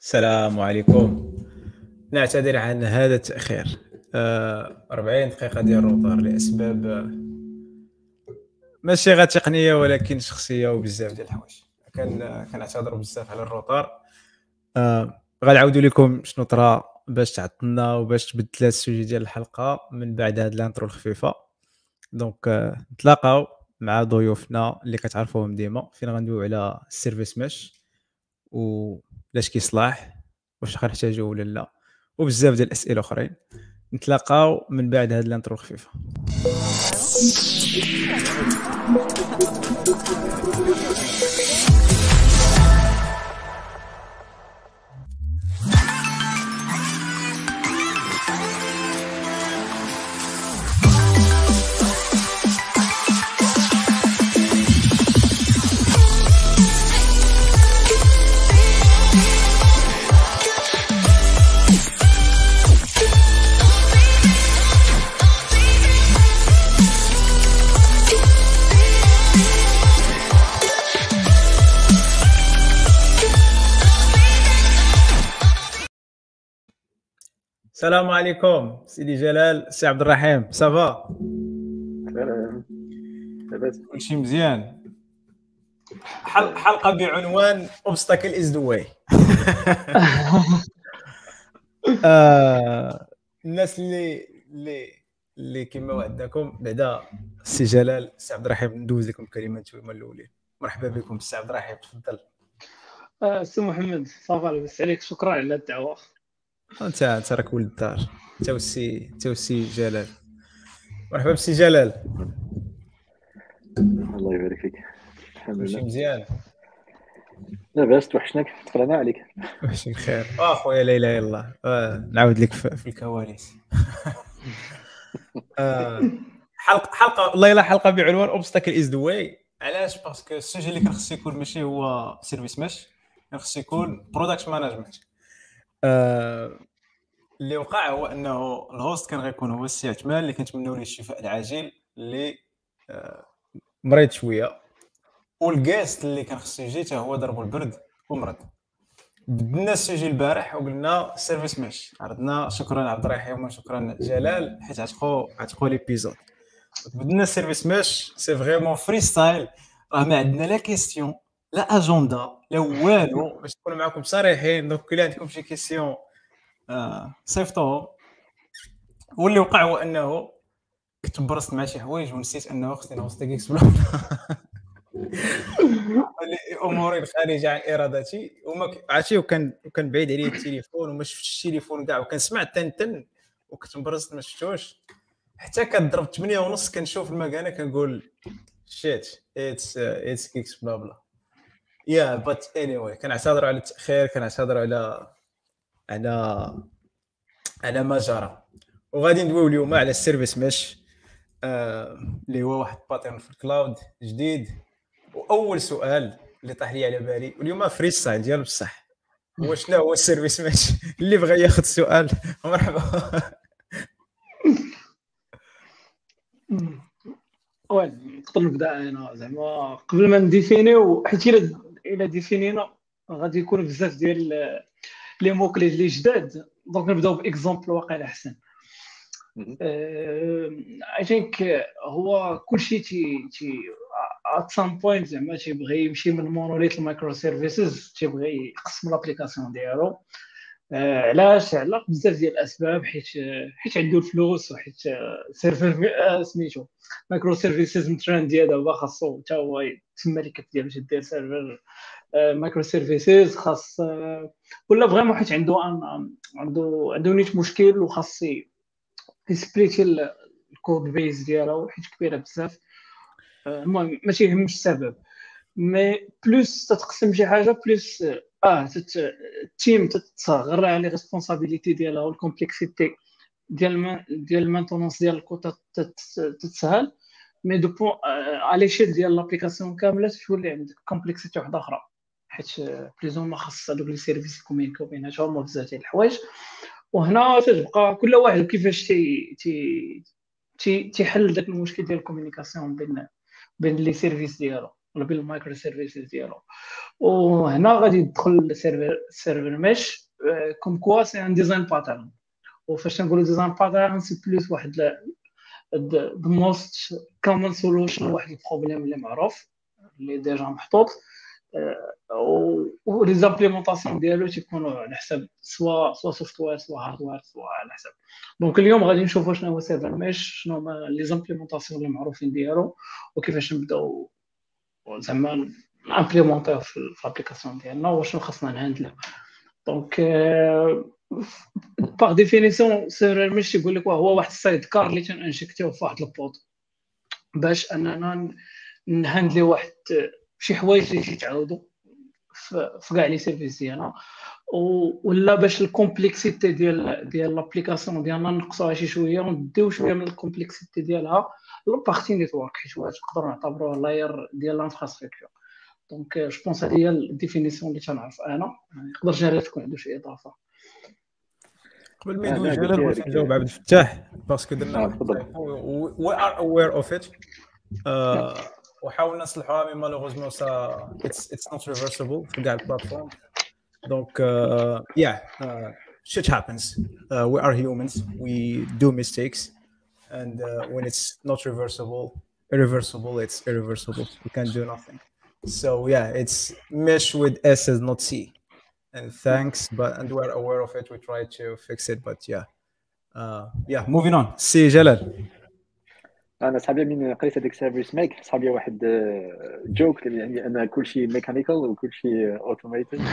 السلام عليكم. نعتذر عن هذا التأخير. آه، 40 دقيقة ديال ال retard لأسباب آه، ماشي غير تقنية ولكن شخصية وبزاف ديال الحوايج. كان كنعتذر بزاف على ال retard. آه، غنعاودوا لكم شنو طرا باش تعطلنا وباش تبدلات ال sujet ديال الحلقة من بعد هاد ال intro الخفيفة. donc آه، نتلاقاو مع ضيوفنا اللي كتعرفوهم ديما. فين غندويو على ال service ولاش كيصلاح واش غنحتاجو ولا لا. وبزاف ديال الأسئلة أخرين. نتلاقاو من بعد هاد الانترو الخفيفة. السلام عليكم سيدي جلال سي عبد الرحيم ça va لاباس كلشي مزيان حل- حلقه بعنوان obstacle is the way الناس اللي اللي اللي كما وعدناكم بعدا السي جلال السي عبد الرحيم ندوز لكم كلمة نتوما الأولين. مرحبا بكم السي عبد الرحيم تفضل. آه، سي محمد ça va لاباس عليك شكرا على الدعوة. أنت انت راك ولد الدار أنت والسي أنت والسي جلال. مرحبا بالسي جلال. الله يبارك فيك. الحمد لله. مزيان. لاباس توحشناك تقلنا عليك. ماشي بخير آه خويا لا اله الا الله آه نعاود لك في, الكواليس. آه حلقة حلقة والله إلا حلقة بعنوان obstacle is the way علاش؟ parce que ال sujet اللي كان خصو يكون ماشي هو service مش كان خصو يكون product management آه اللي وقع هو إنه ال host كان غيكون هو السي عثمان اللي كنتمنوا ليه الشفاء العاجل اللي آه مريض شوية. وال guest اللي كان خصو يجي حتى هو ضربو البرد ومرض. بدلنا السوجي البارح وقلنا service mesh عرضنا شكرا عبد الرحيم وشكرا جلال حيت عتقوا عتقوا l'épisode بدلنا ال service mesh c'est vraiment freestyle راه ما عندنا لا question لا اجندا لا والو. باش نكون معكم صريحين donc كل عندكم شي question آه صيفطوهم واللي وقع هو أنه كنت مبرزط مع شي حوايج ونسيت أنه خصني نوصل geeksblabla أموري الخارجه عن إرادتي. وما عرفتي وكان وكان بعيد عليا التليفون وما شفتش التليفون كاع وكان سمعت تنتن وكنت مبرزط ما شفتوش. حتى كضرب 8 ونص كنشوف المكانة كنقول shit it's it's geeksblabla. yeah but anyway كنعتذروا على التأخير كنعتذروا على على على ما جرى. وغادي ندويو اليوم على ال service mesh آه، اللي هو واحد pattern في ال cloud جديد. وأول سؤال اللي طاح لي على بالي واليوم freestyle ديال بصح هو شنو هو ال service mesh اللي بغى ياخذ السؤال مرحبا. نقدر نبدأ أنا زعما قبل ما نـ définiw حيت إلا إلا définina غادي يكون بزاف ديال les mots clés اللي جداد. donc نبداو b'exemple واقع أحسن. I think هو كلشي تي تي at some point زعما تيبغي يمشي من monolith ل microservices تيبغي يقسم l'application ديالو. آه، علاش؟ على بزاف ديال الأسباب حيت حيت عنده الفلوس وحيت سيرفر سميتو microservices من ترند ديال دابا خاصو حتى هو تما اللي كتدير باش دير server microservices خاص آه، ولا vraiment حيت عنده عنده عنده نيت مشكل وخاص ي splitي ال- ال code base ديالو حيت كبيرة بزاف. آه، المهم ما تيهمش السبب. mais plus تتقسم شي حاجة plus آه ال team تتصغر على responsibility ديالها وال complexity ديال ديال ال maintenance ديال تت- تتسهل. mais d'un point à l'échelle ديال l'application كاملة تولي عندك complexité واحدة أخرى حيت بليز ما خاص هذوك les services ي communiquew بيناتهم وبزاف ديال الحوايج. وهنا تتبقى كل واحد كيفاش تي تي تيحل داك المشكل ديال la communication بين بين les services ديالو. ولا بين ال microservices ديالو وهنا غادي يدخل ال service ال service mesh comme quoi c'est un design pattern. وفاش تنقولوا design pattern c'est plus واحد the most common solution لواحد ال problème اللي معروف اللي déjà محطوط. و les implémentations ديالو تيكونوا على حساب soit soit software soit hardware soit على حساب. donc اليوم غادي نشوفوا شنو هو service mesh شنو هما les implémentations اللي معروفين ديالو وكيفاش نبداو زعما implémentew في l'application ديالنا وشنو خاصنا ن handleو. donc par définition service mesh يقول لك هو واحد ال sidecar اللي تن injectew في واحد ال pod باش اننا ن handleي واحد شي حوايج اللي تيتعاودوا في كاع les services ديالنا ولا باش la complexité ديال ديال l'application ديالنا نقصوها شي شوية ونديو شوية من la complexité ديالها la partie network حيت نقدروا نعتبروه layer ديال l'infrastructure donc je pense هذه هي la définition اللي تنعرف أنا. يقدر جاري تكون عنده شي إضافة. قبل ما يدوز جلال بغيت نجاوب عبد الفتاح parce que درنا we are aware of it وحاولنا نصلحوها مي مالوغوزمون سا اتس اتس نوت ريفرسبل في كاع البلاتفورم دونك يا shit happens uh, we are humans we do mistakes and uh, when it's not reversible irreversible it's irreversible we can't do nothing so yeah it's mesh with s is not c and thanks but and we're aware of it we try to fix it but yeah uh, yeah moving on سي جلال أنا صحابي من قريت هذاك سيرفيس ميك صحابي واحد جوك يعني أن كل شيء ميكانيكال وكل شيء اوتوميتد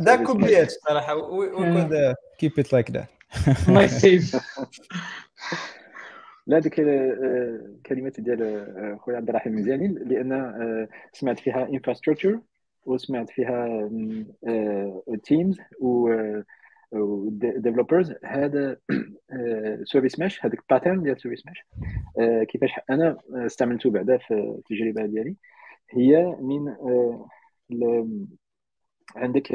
that could be it صراحة. We, we could uh, keep it like that. nice صافي لا هذيك الكلمات ديال خويا عبد الرحيم مزيانين لأن سمعت فيها infrastructure وسمعت فيها teams و developers هذا service mesh هذاك pattern ديال service mesh كيفاش أنا استعملته بعدا في التجربة ديالي هي ملي عندك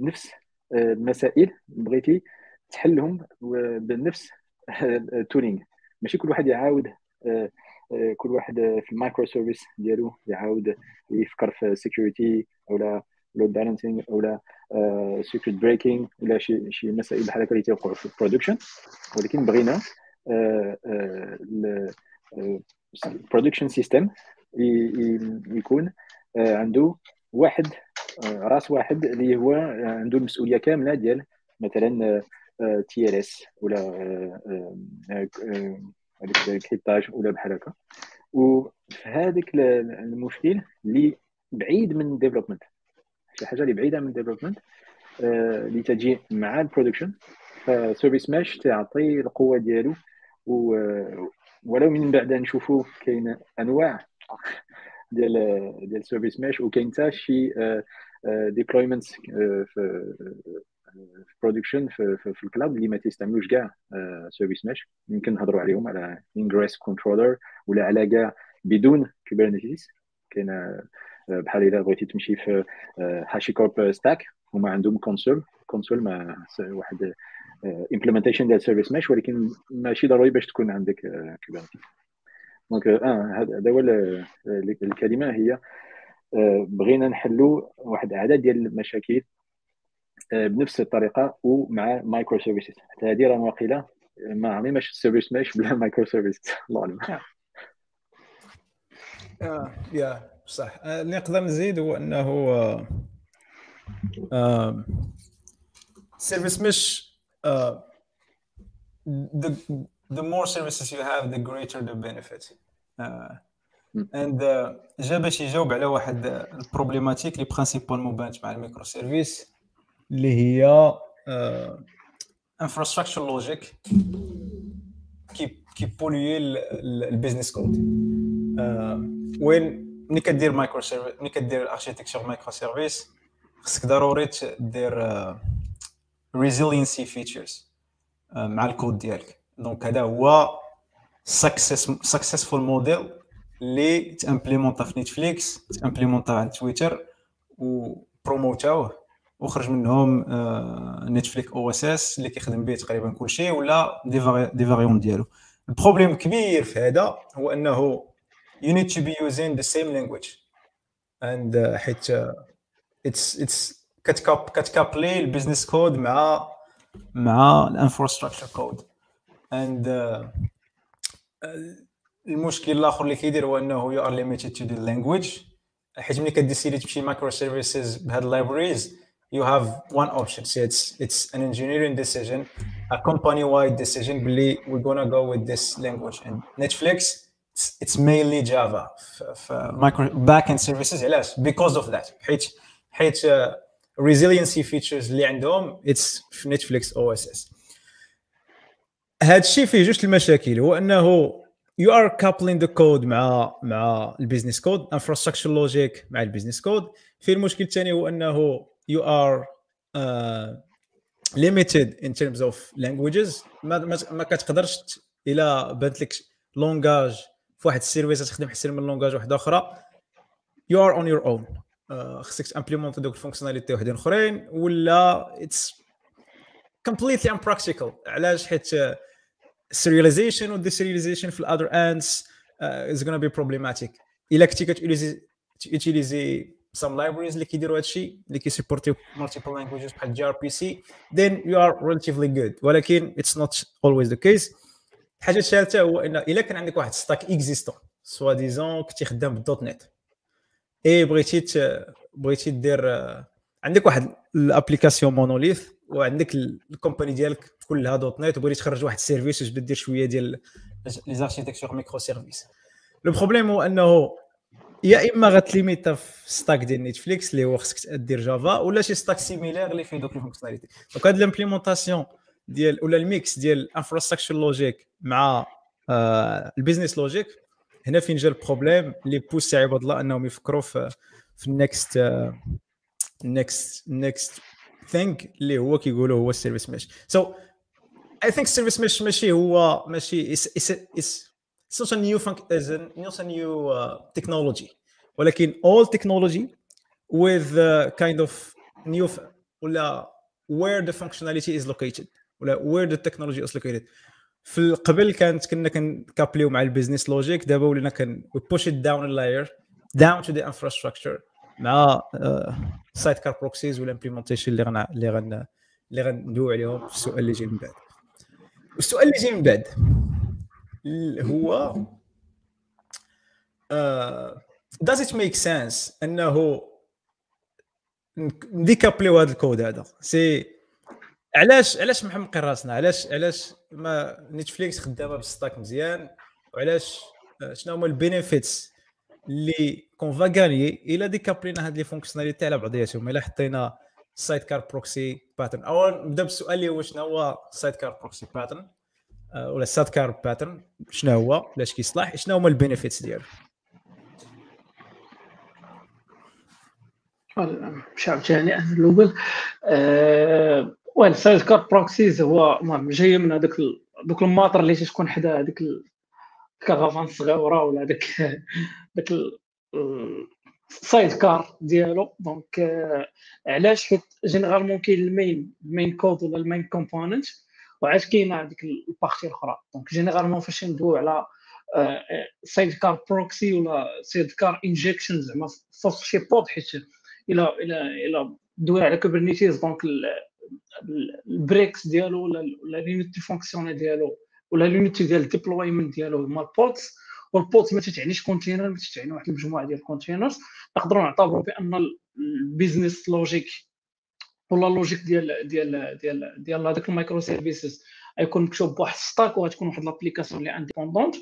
نفس المسائل بغيتي تحلهم بنفس ال tooling ماشي كل واحد يعاود كل واحد في ال microservice ديالو يعاود يفكر في security أو load balancing أو circuit breaking ولا شي شي مسائل بحال هكا اللي تيوقعوا في ال production ولكن بغينا ال production system يكون عنده واحد راس واحد اللي هو عنده المسؤولية كاملة ديال مثلا TLS ولا le cryptage ولا بحال هكا. وفي هذاك المشكل اللي بعيد من ال development شي حاجة اللي بعيدة من ال development اللي تجي مع ال production ف service mesh تعطي القوة ديالو ولو من بعد نشوفوا كاين أنواع ديال ديال service mesh وكاين حتى شي deployment في production في, في, في ال cloud اللي ما تيستعملوش كاع service mesh. يمكن نهضروا عليهم على ingress controller ولا على كاع بدون Kubernetes كاين بحال الا بغيتي تمشي في HashiCorp stack هما عندهم Consul Consul مع واحد implementation ديال service mesh ولكن ماشي ضروري باش تكون عندك Kubernetes donc آه هذا هو الكلمة هي بغينا نحلوا واحد العدد ديال المشاكل بنفس الطريقة ومع microservices حتى هذه راه واقيلا ما عمري mesh service mesh بلا microservice الله أعلم. يا صح. اللي نقدر نزيد هو إنه service mesh the the more services you have the greater the benefit. and جا باش يجاوب على واحد ال problématique اللي principalement بانت مع ال microservices اللي هي infrastructure logic كي كي coupler ال business code when ملي كدير microservice ملي كدير architecture microservice خصك ضروري دير resiliency features مع الكود ديالك. donc هذا هو success successful model اللي تامبليمونطا في Netflix تامبليمونطا على تويتر وبروموتاوه وخرج منهم Netflix OSS اللي كيخدم به تقريبا كل شيء ولا des variants ديالو. ال problème كبير في هذا هو أنه you need to be using the same language and uh, حيت uh, it's it's كتكاب كتكابلي البيزنس كود مع مع الانفراستراكشر كود and uh, المشكل الاخر اللي كيدير هو انه يو ار ليميتد تو ذا لانجويج حيت ملي كديسيدي تمشي مايكرو سيرفيسز بهاد اللايبريز you have one option so it's it's an engineering decision a company wide decision بلي we're gonna go with this language and Netflix it's, it's mainly Java في micro backend services علاش because of that حيت حيت uh, resiliency features اللي عندهم it's في Netflix OSS هذا الشيء فيه جوج المشاكل هو انه you are coupling the code مع مع البيزنس كود infrastructure logic مع البيزنس كود في المشكل الثاني هو انه you are uh, limited in terms of languages ما كتقدرش الا بانت لك langage في واحد ال service تخدم حسن من langage واحد أخرى. you are on your own خصك تامبليمونتي دوك ال fonctionnalités وحدين أخرين ولا it's completely impractical علاش؟ حيت آه، serialization و deserialization في ال other ends is gonna be problematic إلا كنتي كتيليزي تيليزي some libraries اللي كيديروا هادشي اللي كيسيبورتي multiple languages بحال gRPC then you are relatively good ولكن it's not always the case الحاجة الثالثه هو إن إلا كان عندك واحد stack existant soit disons كنتي خدام ب .NET. إي بغيتي بغيتي دير عندك واحد ال application monolithe وعندك ال company ديالك كلها .NET وبغيتي تخرج واحد ال service وتبدا دير شوية ديال les architectures microservice. Le problème هو إنه يا إما غتليميتا في stack ديال Netflix اللي هو خصك دير Java ولا شي stack similaire اللي فيه دوك ال fonctionnalités donc هاد ال implémentation ديال ولا ال mix ديال ال infrastructure logic مع آه ال business logic هنا فين جا ال problème اللي pousse عباد الله أنهم يفكروا في في ال next next next thing اللي هو كيقولوا هو ال service mesh so I think ال service mesh ماشي هو ماشي as as not a new fun- as a, technology. ولكن all technology with uh, kind of new ولا where the functionality is located. ولا the technology is located. في القبل كانت كنا كنكابليو مع ال business logic دابا ولينا كن it down a layer down to the infrastructure. مع sidecar proxies وال implementation اللي غن اللي غن اللي غندوي عليهم في السؤال اللي جاي من بعد. والسؤال اللي جاي من بعد هو does it make sense أنه نديكابليو هذا الكود هذا؟ c'est علاش علاش محمقين راسنا؟ علاش علاش ما Netflix خدامة بال stack مزيان؟ وعلاش شنو هما ال benefits اللي كون فا غاني إلا ديكابلينا هاد les fonctionnalités على بعضياتهم؟ إلا حطينا sidecar proxy pattern أو نبدأ بالسؤال اللي هو شنو هو sidecar proxy pattern ولا sidecar pattern شنو هو؟ علاش كيصلح؟ شنو هما ال benefits ديالو؟ مش عاوتاني الأول. أه well sidecar proxies هو المهم جاية من هذاك دوك الموطور اللي تكون حدا هذيك ال caravane الصغيرة ولا هذاك داك ال sidecar ديالو. donc آه علاش؟ حيت généralement كاين ال main ال main code ولا ال main component وعاد كاينة هذيك ال partie الأخرى؟ donc généralement فاش ندويو على sidecar proxy ولا sidecar injection زعما في شي pod حيت إلى إلى إلى دوي على Kubernetes donc ال briques ديالو ولا ولا l'unité fonctionnelle ديالو ولا l'unité ديال ال deployment ديالو هما ال pods وال pods ما تتعنيش container ما تتعني واحد المجموعة ديال ال containers نقدروا نعتبروا بأن ال business logic ولا ال logique ديال ديال ديال ديال هذاك ال microservices غيكون مكتوب بواحد stack وغتكون واحد l'application اللي indépendante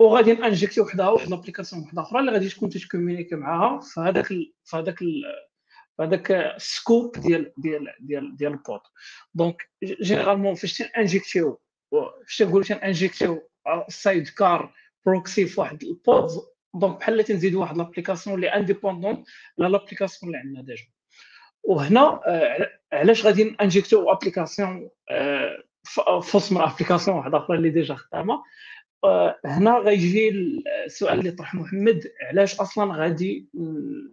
وغادي نـ injecter وحدها واحد l'application وحدة أخرى اللي غادي تكون تت communiquer معاها. في هذاك في هذاك هذاك ال scope ديال ديال ديال ديال ال pod donc généralement فاش تن injecter يو فاش تنقولوا تن injecter يو sidecar proxy في واحد ال pod donc بحال تنزيدوا واحد l'application اللي indépendante لا l'application اللي عندنا déjà. وهنا علاش غادي ن injecter يو application فوسط من application واحدة أخرى اللي déjà خدامة؟ هنا غيجي السؤال اللي طرح محمد علاش أصلا غادي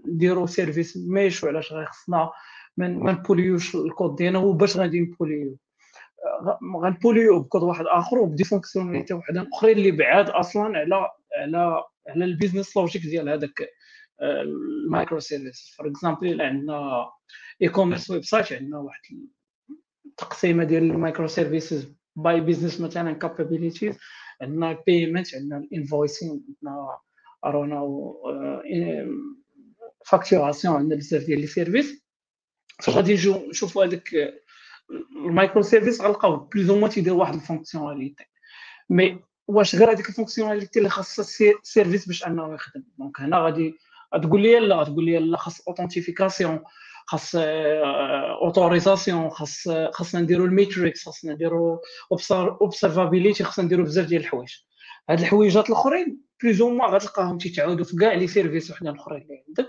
نديروا service mesh وعلاش غيخصنا ما ن polluer يوش ال code ديالنا وباش غادي نبوليو غنبوليو بكود واحد آخر وب des fonctionnalités وحدين اخرين اللي بعاد أصلا على على على ال business logic ديال هذاك ال microservice for example عندنا e-commerce website عندنا واحد التقسيمة ديال ال microservices by business مثلا capabilities عندنا ال payment عندنا ال invoicing عندنا ارونا facturation عندنا بزاف ديال les services فاش غادي نجيو نشوفوا هذاك ال microservice غنلقاو plus ou تيدير واحد ال fonctionnalité mais واش غير هذيك ال fonctionnalité اللي خاصها service باش أنه يخدم؟ donc هنا غادي تقول لي لا تقول لي لا خاص authentification خاص autorisation خاص خاصنا نديرو ال metrics خاصنا نديرو observability خاصنا نديرو بزاف ديال الحوايج. هاد الحويجات الأخرين plus ou غتلقاهم تيتعاودوا في كاع les services وحدين الأخرين اللي عندك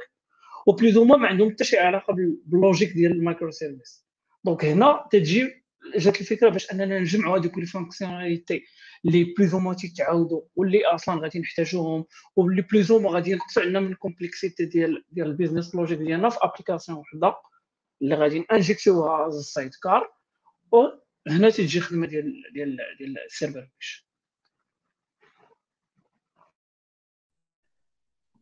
و plus ou ما عندهم حتى شي علاقة بال logique ديال ال microservice donc هنا تجي جات الفكرة باش أننا نجمعوا هذوك les fonctionnalités اللي plus ou تيتعاودوا واللي أصلا غادي نحتاجوهم واللي plus ou غادي ينقصوا عندنا من la complexité ديال ديال ال business logic ديالنا في application وحدة اللي غادي ن injecter يوها ال sidecar وهنا تجي خدمة ديال ديال ديال ال service mesh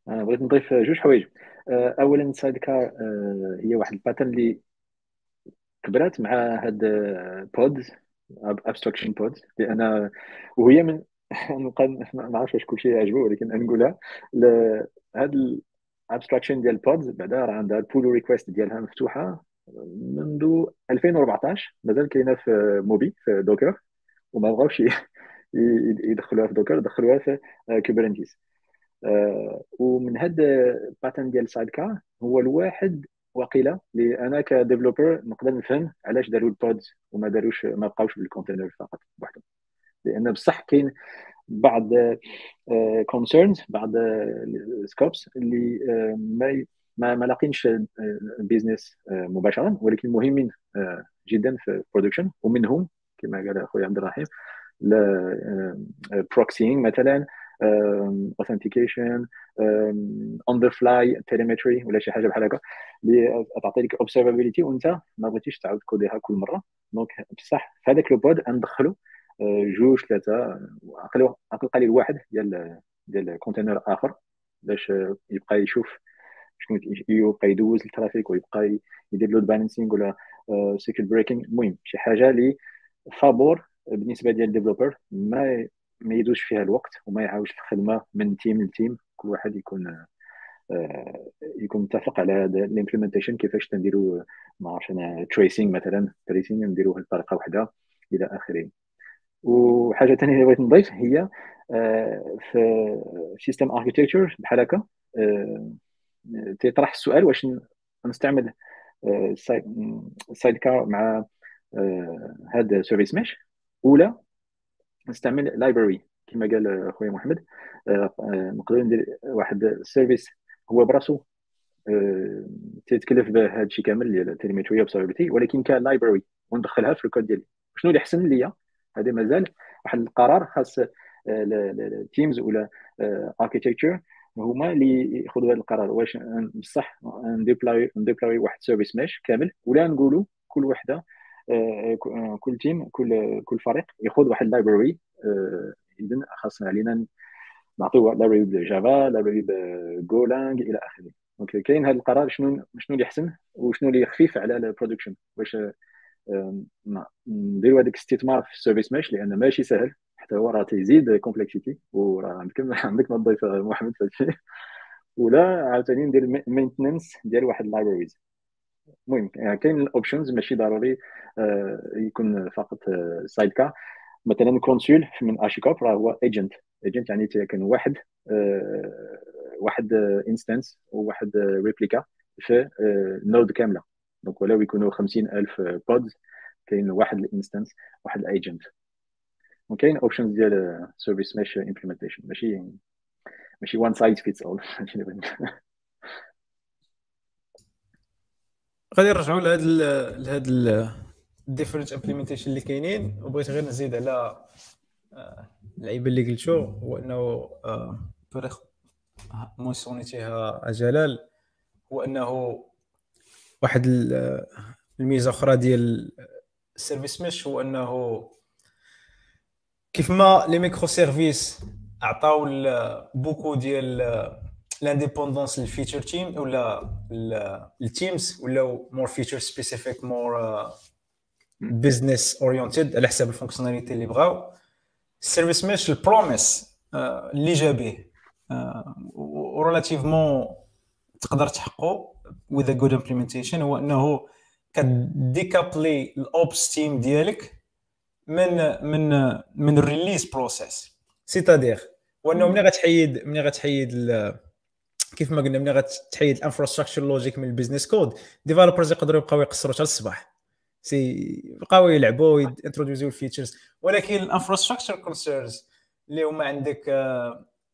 بغيت نضيف جوج حوايج. آه، اولا sidecar آه، هي واحد ال pattern اللي كبرات مع هاد pods abstraction pods لأن وهي من ما عرفتش واش كلشي يعجبو ولكن نقولها هاد ال abstraction ديال pods بعدا راه عندها ال pull request ديالها مفتوحة منذ 2014 مازال كاينة في موبي في دوكر وما بغاوش يدخلوها في دوكر دخلوها في Kubernetes آه، ومن هاد ال pattern ديال sidecar هو الواحد وقيله اللي أنا ك developer نقدر نفهم علاش داروا ال pods وما داروش ما بقاوش بال container فقط بوحدهم. لأن بصح كاين بعض concerns آه، بعض scopes آه، اللي ما ما ما لاقينش ال business مباشرة ولكن مهمين جدا في ال production ومنهم كما قال اخويا عبد الرحيم proxying مثلا authentication on the fly telemetry ولا شي حاجة بحال هكا. اللي تعطي لك observability وأنت ما بغيتيش تعاود coder يها كل مرة. donc بصح في هذاك le pod ندخلو جوج ثلاثة عقل قليل واحد ديال ديال container آخر باش يبقى يشوف شنو يبقى يدوز ال trafic ويبقى يدير load balancing ولا circuit breaking المهم شي حاجة اللي فابور بالنسبة ديال ال developer ما ما يدوش فيها الوقت وما يعاودش الخدمة من team ل team كل واحد يكون آه، يكون متفق على هذا ال implementation كيفاش نديروا ما عرفتش أنا tracing مثلا. tracing نديروه بطريقه واحدة إلى اخره وحاجة ثانية اللي بغيت نضيف هي آه، في system architecture بحال هكا آه، تيطرح السؤال واش نستعمل sidecar مع هذا service mesh ولا نستعمل library كما قال خويا محمد. آه، آه، نقدر ندير واحد ال service هو براسو آه، تيتكلف به الشيء كامل ديال ال telemetry observability ولكن ك library وندخلها في الكود ديالي. شنو اللي احسن ليا؟ هذا مازال واحد القرار خاص ال teams ولا architecture هما اللي ياخذوا هذا القرار. واش بصح ن deploy ن deploy واحد service mesh كامل ولا نقولوا كل وحدة آه، آه، كل team كل كل فريق ياخذ واحد library آه، اذا خاصنا علينا نعطيو library ب Java library ب Golang إلى آخره. donc كاين هذا القرار شنو شنو اللي يحسن وشنو اللي خفيف على ال production واش نديروا هذاك الاستثمار في ال service mesh لأن ماشي سهل حتى هو راه تيزيد complexity وراه عندك عندك ما تضيف محمد في ولا عاوتاني ندير maintenance ديال واحد ال libraries المهم يعني كاين ال options ماشي ضروري آه، يكون فقط side آه، car مثلا Consul من HashiCorp راه هو agent agent يعني كان واحد آه، واحد instance وواحد ريبليكا في node كاملة. donc ولو يكونوا 50000 pods كاين واحد ال instance واحد ال agent وكاين options ديال service mesh implementation ماشي ماشي one size fits all غادي نرجعوا لهاد لهاد ال different implementation اللي كاينين. وبغيت غير نزيد على آه، اللعيبة اللي قلتو هو إنه فريق آه، مونسونيتيها جلال هو إنه واحد الميزة أخرى ديال ال service mesh هو إنه كيف ما les microservices عطاو beaucoup ديال l'indépendance لل feature team ولا ال teams ولاو more feature specific more business oriented على حساب ال fonctionnalité اللي بغاو ال service mesh ال promise اللي جا به و relativement تقدر تحققه with a good implementation هو انه كديكابلي ال ops team ديالك من من من ال release process c'est-à-dire وانه ملي غتحيد ملي غتحيد كيف ما قلنا ملي غتحيد ال infrastructure logic من ال business code. developers يقدروا يبقاو يقصروا حتى الصباح سي يبقاو يلعبوا ينتروديوزيو ال features. ولكن ال infrastructure concerns اللي هما عندك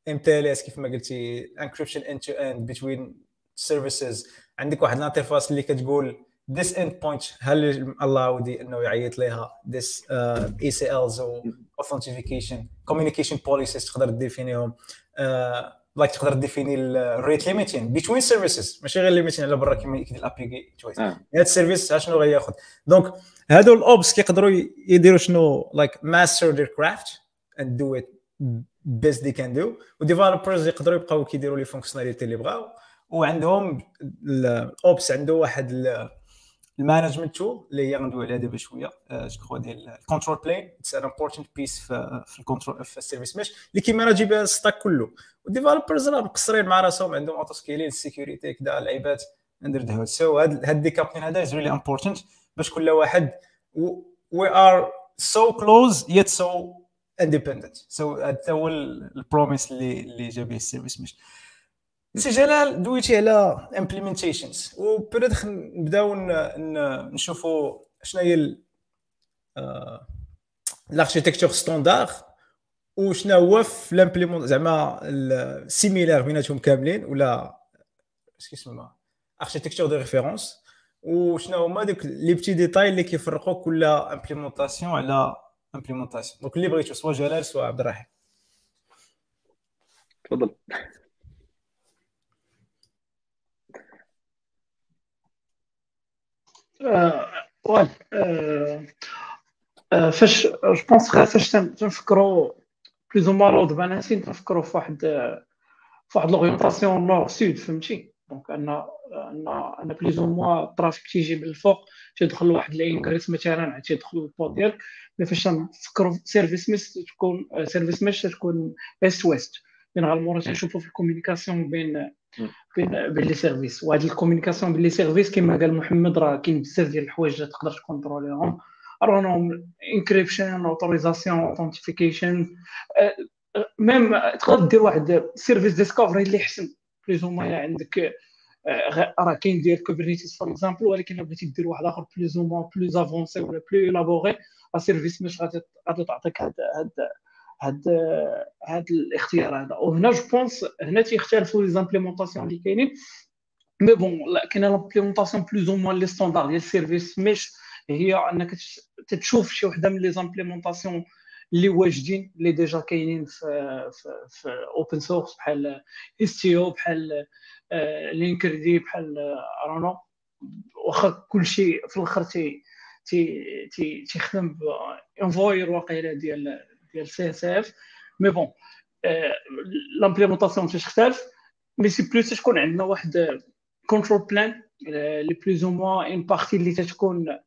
mTLS كيف ما قلتي encryption end to end بين services عندك واحد ال interface اللي كتقول this endpoint هل allowed إنه يعيط لها this uh, ACLs و authentication communication policies تقدر تديفينيهم uh, like تقدر ديفيني ال rate limiting بين services ماشي غير limiting على برا كيما يكتب ال API gateways هذا ال service شنو غياخذ donc هادو ال ops كيقدروا يديروا شنو؟ like master their craft and do it best they can do و developers يقدروا يبقاو كيديروا les fonctionnalités اللي بغاو. وعندهم ال ops عنده واحد ال management tool اللي هي غندوي عليها دابا شوية je crois ديال ال control plane it's an important piece في ال control في ال service mesh اللي كيماناجي بها ال stack كله. وال developers راه مقصرين مع راسهم عندهم auto scaling ال security كذا اللعيبات under the hood so هاد هاد decoupling هذا is really important باش كل واحد we are so close yet so independent so هذا هو ال promise اللي اللي به ال service mesh سي جلال دويتي على implementations وبغينا نبداو نشوفوا شنو هي ال architecture standard وشنو هو في لامبليمون زعما similaires بيناتهم كاملين ولا كيسمى architecture de référence وشنو هما دوك les petits détails اللي كيفرقوا كل implémentation على implémentation donc اللي بغيتو soit جلال soit عبد الرحيم. تفضل. واه فاش je pense فاش تنفكروا plus au load balancing تنفكروا في واحد في واحد l'orientation nord-sud فهمتي؟ donc ان ان أن plus ou moins ال trafic تيجي من الفوق تيدخل واحد ال ingress مثلا عاد تيدخل ال pod ديالك mais فاش تفكروا service mesh تكون service mesh تكون east-west بين غالمورا تنشوفوا في ال communication بين بين بين les services. وهاد ال communication بين les services كما قال محمد راه كاين بزاف ديال الحوايج تقدر تكونتروليهم. رانهم encryption autorisation authentification même تقدر دير واحد service discovery اللي يحسن. plus ou moins عندك راه كاين ديال Kubernetes for example ولكن بغيتي دير واحد آخر plus ou moins plus avancé ولا plus élaboré service mesh غادي تعطيك هاد هاد هاد هاد الاختيار هذا. وهنا je pense هنا تيختلفوا les implémentations اللي كاينين. mais bon كاين l'implémentation plus ou moins les standards ديال ال service mesh هي أنك تشوف شي وحدة من les implémentations اللي واجدين اللي déjà كاينين في في, في open source بحال Istio بحال Linkerd بحال رانو واخا كلشي في الأخر تي تي تي تيخدم Envoy واقيلا ديال ديال CNCF mais bon l'implémentation تختلف mais c'est plus تكون عندنا واحد control plane لي plus ou moins une partie اللي تتكون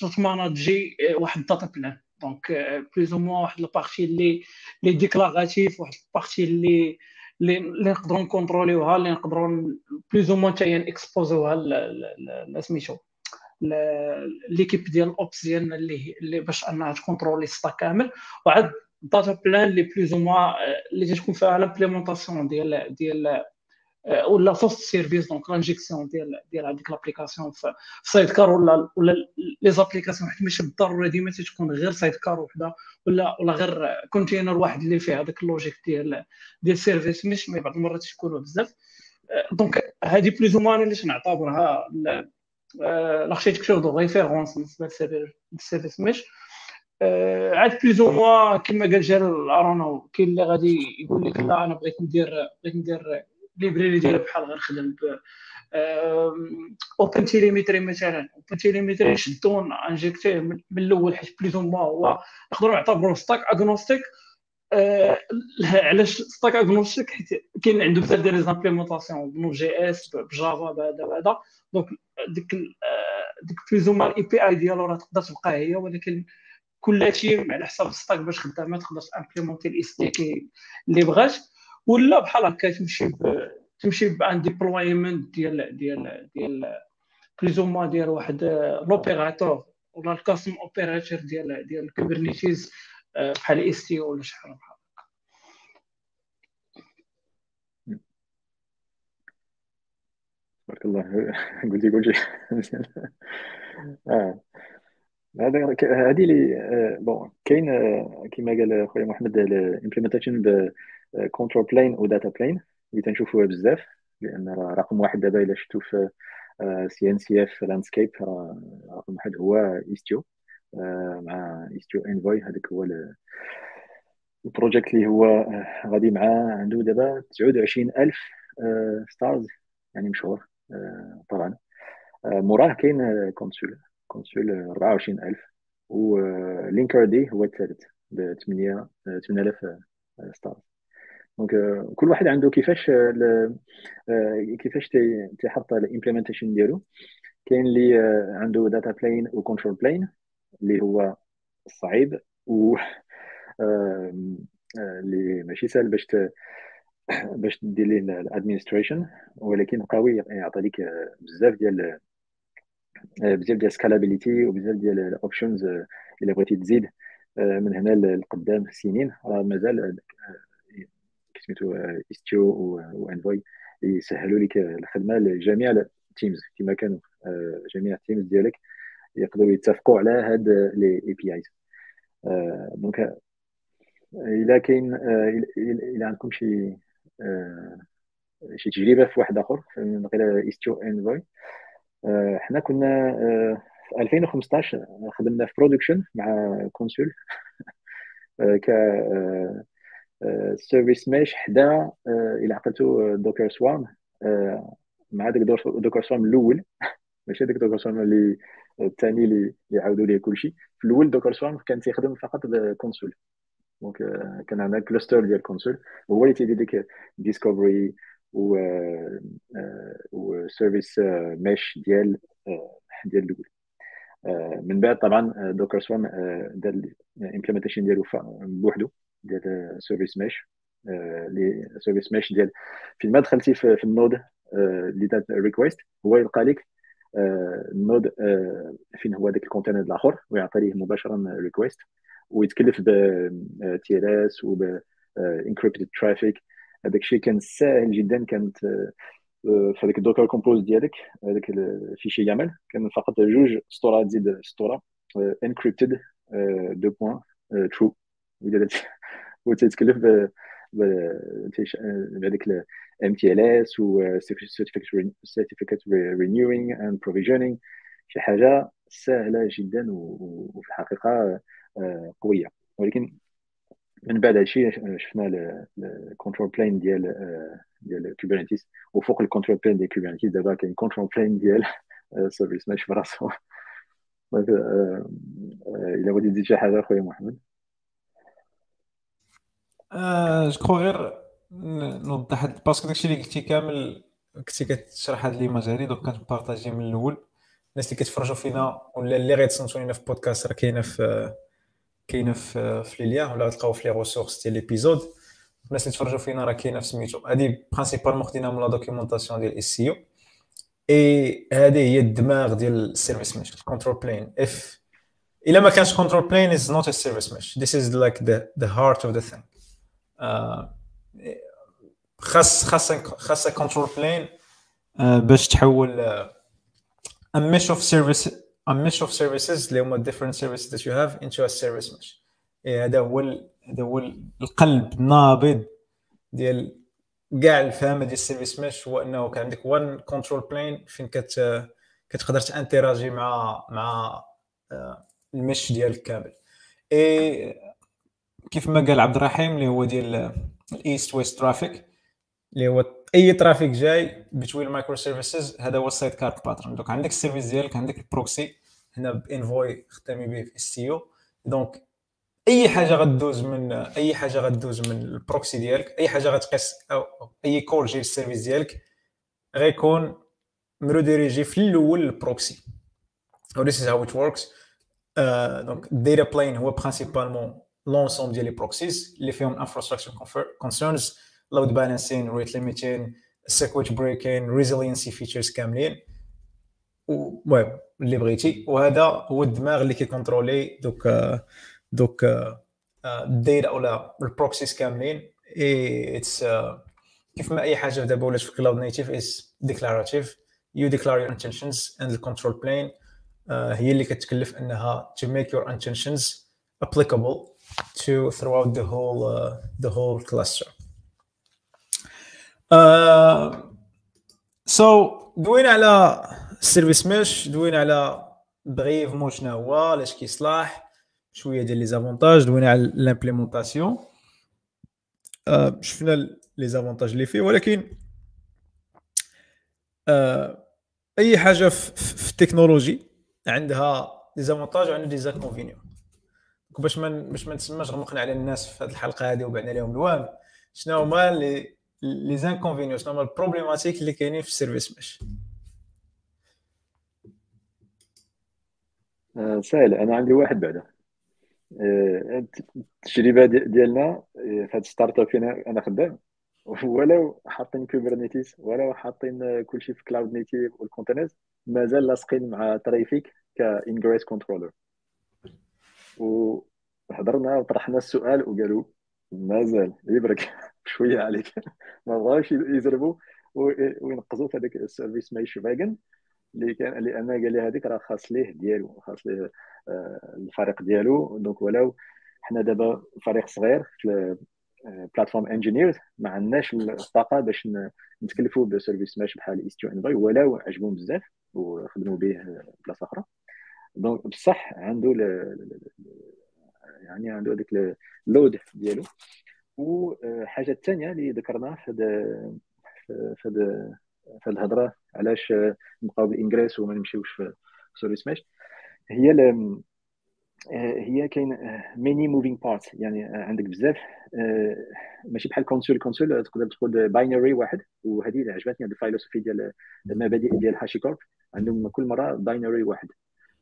تتماناجي واحد ال data plane donc plus ou moins واحد ال partie اللي اللي déclarative واحد ال partie اللي اللي نقدروا نكونتروليوها اللي نقدروا plus ou moins حتى نكسبوزوها سميتو l'équipe ديال ال ops ديالنا اللي اللي باش أنها تكونترولي stack كامل. وعاد data plane اللي plus ou moins اللي تكون فيها l'implémentation ديال ديال ولا فوست service donc l'injection ديال ديال هذيك l'application في sidecar ولا ولا les applications حيت ماشي بالضرورة ديما تكون غير sidecar وحدة ولا ولا غير container واحد اللي فيه هذاك ال logique ديال ديال service mesh mais بعض المرات تكونوا بزاف. donc هذه plus ou moins اللي تنعتبرها l'architecture de référence بالنسبة لل service mesh عاد plus ou moins كما قال جلال ارونو كاين اللي غادي يقول لك لا أنا بغيت ندير بغيت ندير library ديال بحال غنخدم ب OpenTelemetry مثلا OpenTelemetry شدون injecter من الأول حيت plus ou moins هو نقدروا نعتبروه stack agnostic علاش stack agnostic حيت كاين عنده بزاف ديال les implémentations ب Node.js ب Java بعدا بعدا donc ديك ديك plus ou moins ال API ديالو راه تقدر تبقى هي ولكن كل team على حساب stack باش خدامة تقدر implémenter ال SDK اللي بغات. ولا بحال هكا تمشي تمشي بان deployment ديال ديال ديال plus ou moins ديال واحد l'opérateur ولا ال custom operator ديال ديال Kubernetes بحال Istio ولا شي حاجة بحال تبارك الله. قلتي كلشي آه. هذا هذه اللي bon كاين كما قال خويا محمد ال implementation ب control plane و data plane اللي تنشوفوها بزاف لأن رقم واحد دابا إلا شفتو في CNCF landscape رقم واحد هو Istio مع Istio Envoy هذاك هو ال project اللي هو غادي معاه عنده دابا 29000 stars يعني مشهور طبعا. موراه كاين Consul Consul 24000 و Linkerd هو الثالث ب 8 8000 stars. donc كل واحد عنده كيفاش كيفاش تيحط ال implementation ديالو. كاين اللي عنده data plane و control plane اللي هو صعيب و اللي ماشي سهل باش باش دير ليه ال administration ولكن قوي يعطي لك بزاف ديال بزاف ديال scalability وبزاف ديال ال options إلا بغيتي تزيد من هنا لقدام سنين. راه مازال سميتو Istio و Envoy يسهلوا لك الخدمة لجميع ال teams كما كانوا جميع ال teams ديالك. يقدروا يتفقوا على هاد les APIs donc إلا كاين الا عندكم شي شي تجربة في واحد آخر من غير Istio Envoy حنا كنا في 2015 خدمنا في production مع Consul ك service mesh حدا إلى عقلتو Docker Swarm مع داك Docker Swarm الأول. ماشي داك Docker Swarm اللي الثاني اللي يعاودوا ليه كلشي في الأول Docker Swarm كان تيخدم فقط ب Consul donc كان عندنا cluster ديال Consul هو اللي تيدير ديك discovery و و service mesh ديال ديال الأول. من بعد طبعا Docker Swarm دار ال implementation ديالو بوحدو ديال service mesh les service mesh ديال فين ما دخلتي في ال node اللي دات request هو يلقى لك ال node فين هو داك ال container الآخر ويعطي ليه مباشره request ويتكلف ب TLS وب encrypted traffic هذاك الشيء كان ساهل جدا كانت في هذاك ال Docker Compose ديالك هذاك ال fichier YAML كان فقط جوج سطورات تزيد سطوره encrypted deux points true وتتكلف بهذيك mTLS و certificate renewing and provisioning شي حاجة سهلة جدا وفي الحقيقة قوية. ولكن من بعد هادشي شفنا ال control plane ديال ديال Kubernetes وفوق ال control plane ديال Kubernetes دابا كاين control plane ديال service mesh براسو. إلا بغيتي تزيد شي حاجة خويا محمد. je crois غير نوضح parce que داكشي اللي قلتي كامل كنتي كتشرح هاد l'image هادي donc كن partager من الأول. الناس اللي كيتفرجوا فينا ولا اللي غيتصنتوا لينا في بودكاست راه كاينة في كاينة في في les liens ولا غتلقاو في les ressources ديال l'épisode الناس اللي تفرجوا فينا راه كاينة في سميتو. هادي principalement خدينا من la documentation ديال Istio. اي هذه هي الدماغ ديال ال service mesh control plane if إلا ما كانش control plane is not a service mesh this is like the heart of the thing خاص خاص خاص control plane باش تحول a mesh of service a mesh of services اللي هما services that you have into a service mesh. إيه هذا هو هذا هو القلب النابض ديال كاع الفهم ديال ال service mesh هو إنه كان عندك one control plane فين كت كتقدر ت interagir مع مع ال mesh ديالك كامل. اي كيف ما قال عبد الرحيم اللي هو ديال ال east west traffic اللي هو أي traffic جاي between ال microservices هذا هو ال sidecar pattern donc عندك ال service ديالك عندك ال proxy هنا ب Envoy خدامي به في Istio donc أي حاجة غدوز من أي حاجة غدوز من ال proxy ديالك أي حاجة غتقيس أو أي call جاي لل service ديالك غيكون redirigé في الأول ال proxy و this is how it works. donc ال data plane هو principalement l'ensemble ديال les proxies اللي فيهم infrastructure concerns load balancing rate limiting circuit breaking resiliency features كاملين المهم اللي بغيتي وهذا هو الدماغ اللي كيكونترولي دوك دوك ال data ولا ال proxies كاملين it's كيف ما اي حاجة دابا ولات في cloud native is declarative your intentions and the control plane. Uh, هي اللي كتكلف إنها to make your intentions applicable. To throughout the whole uh, the whole cluster. Uh, so دوينا على ال service mesh دوينا على brièvement شنو هو علاش كيصلاح شوية ديال les avantages دوينا على l'implémentation uh, شفنا les avantages اللي فيه ولكن uh, أي حاجة في, التكنولوجي عندها des avantages وعندها des inconvénients باش ما باش ما نسماش غمقنا على الناس في هذه الحلقة هذه وبعنا لهم الوهم شنو هما les les inconvénients شنو هما ال problématiques اللي كاينين في ال service mesh آه، سهل. أنا عندي واحد بعدا. آه، التجربة ديالنا آه، في هذا startup أنا خدام. ولو حاطين Kubernetes ولو حاطين كلشي في cloud native وال containers مازال لاصقين مع Traefik ك ingress controller وحضرنا وطرحنا السؤال وقالوا مازال يبرك شوية عليك. ما بغاوش يزربوا وينقزوا في هذاك ال service mesh fashion اللي كان لأن قال لي هذيك راه خاص ليه ديالو خاص ليه آه، الفريق ديالو. donc ولو حنا دابا فريق صغير في platform engineers ما عندناش الطاقة باش نتكلفوا ب service mesh بحال Istio Envoy ولو عجبهم بزاف وخدموا به بلاصة أخرى. donc بصح عنده يعني عنده هذاك ال load ديالو. وحاجه الثانية اللي ذكرناها في هذا في هذا في الهضرة علاش نبقاو بال ingress وما نمشيوش في service mesh هي هي كاين many moving parts يعني عندك بزاف ماشي بحال Consul Consul تقدر تقول binary واحد. وهذه اللي عجبتني هذه ال philosophie ديال المبادئ ديال HashiCorp عندهم كل مرة binary واحد.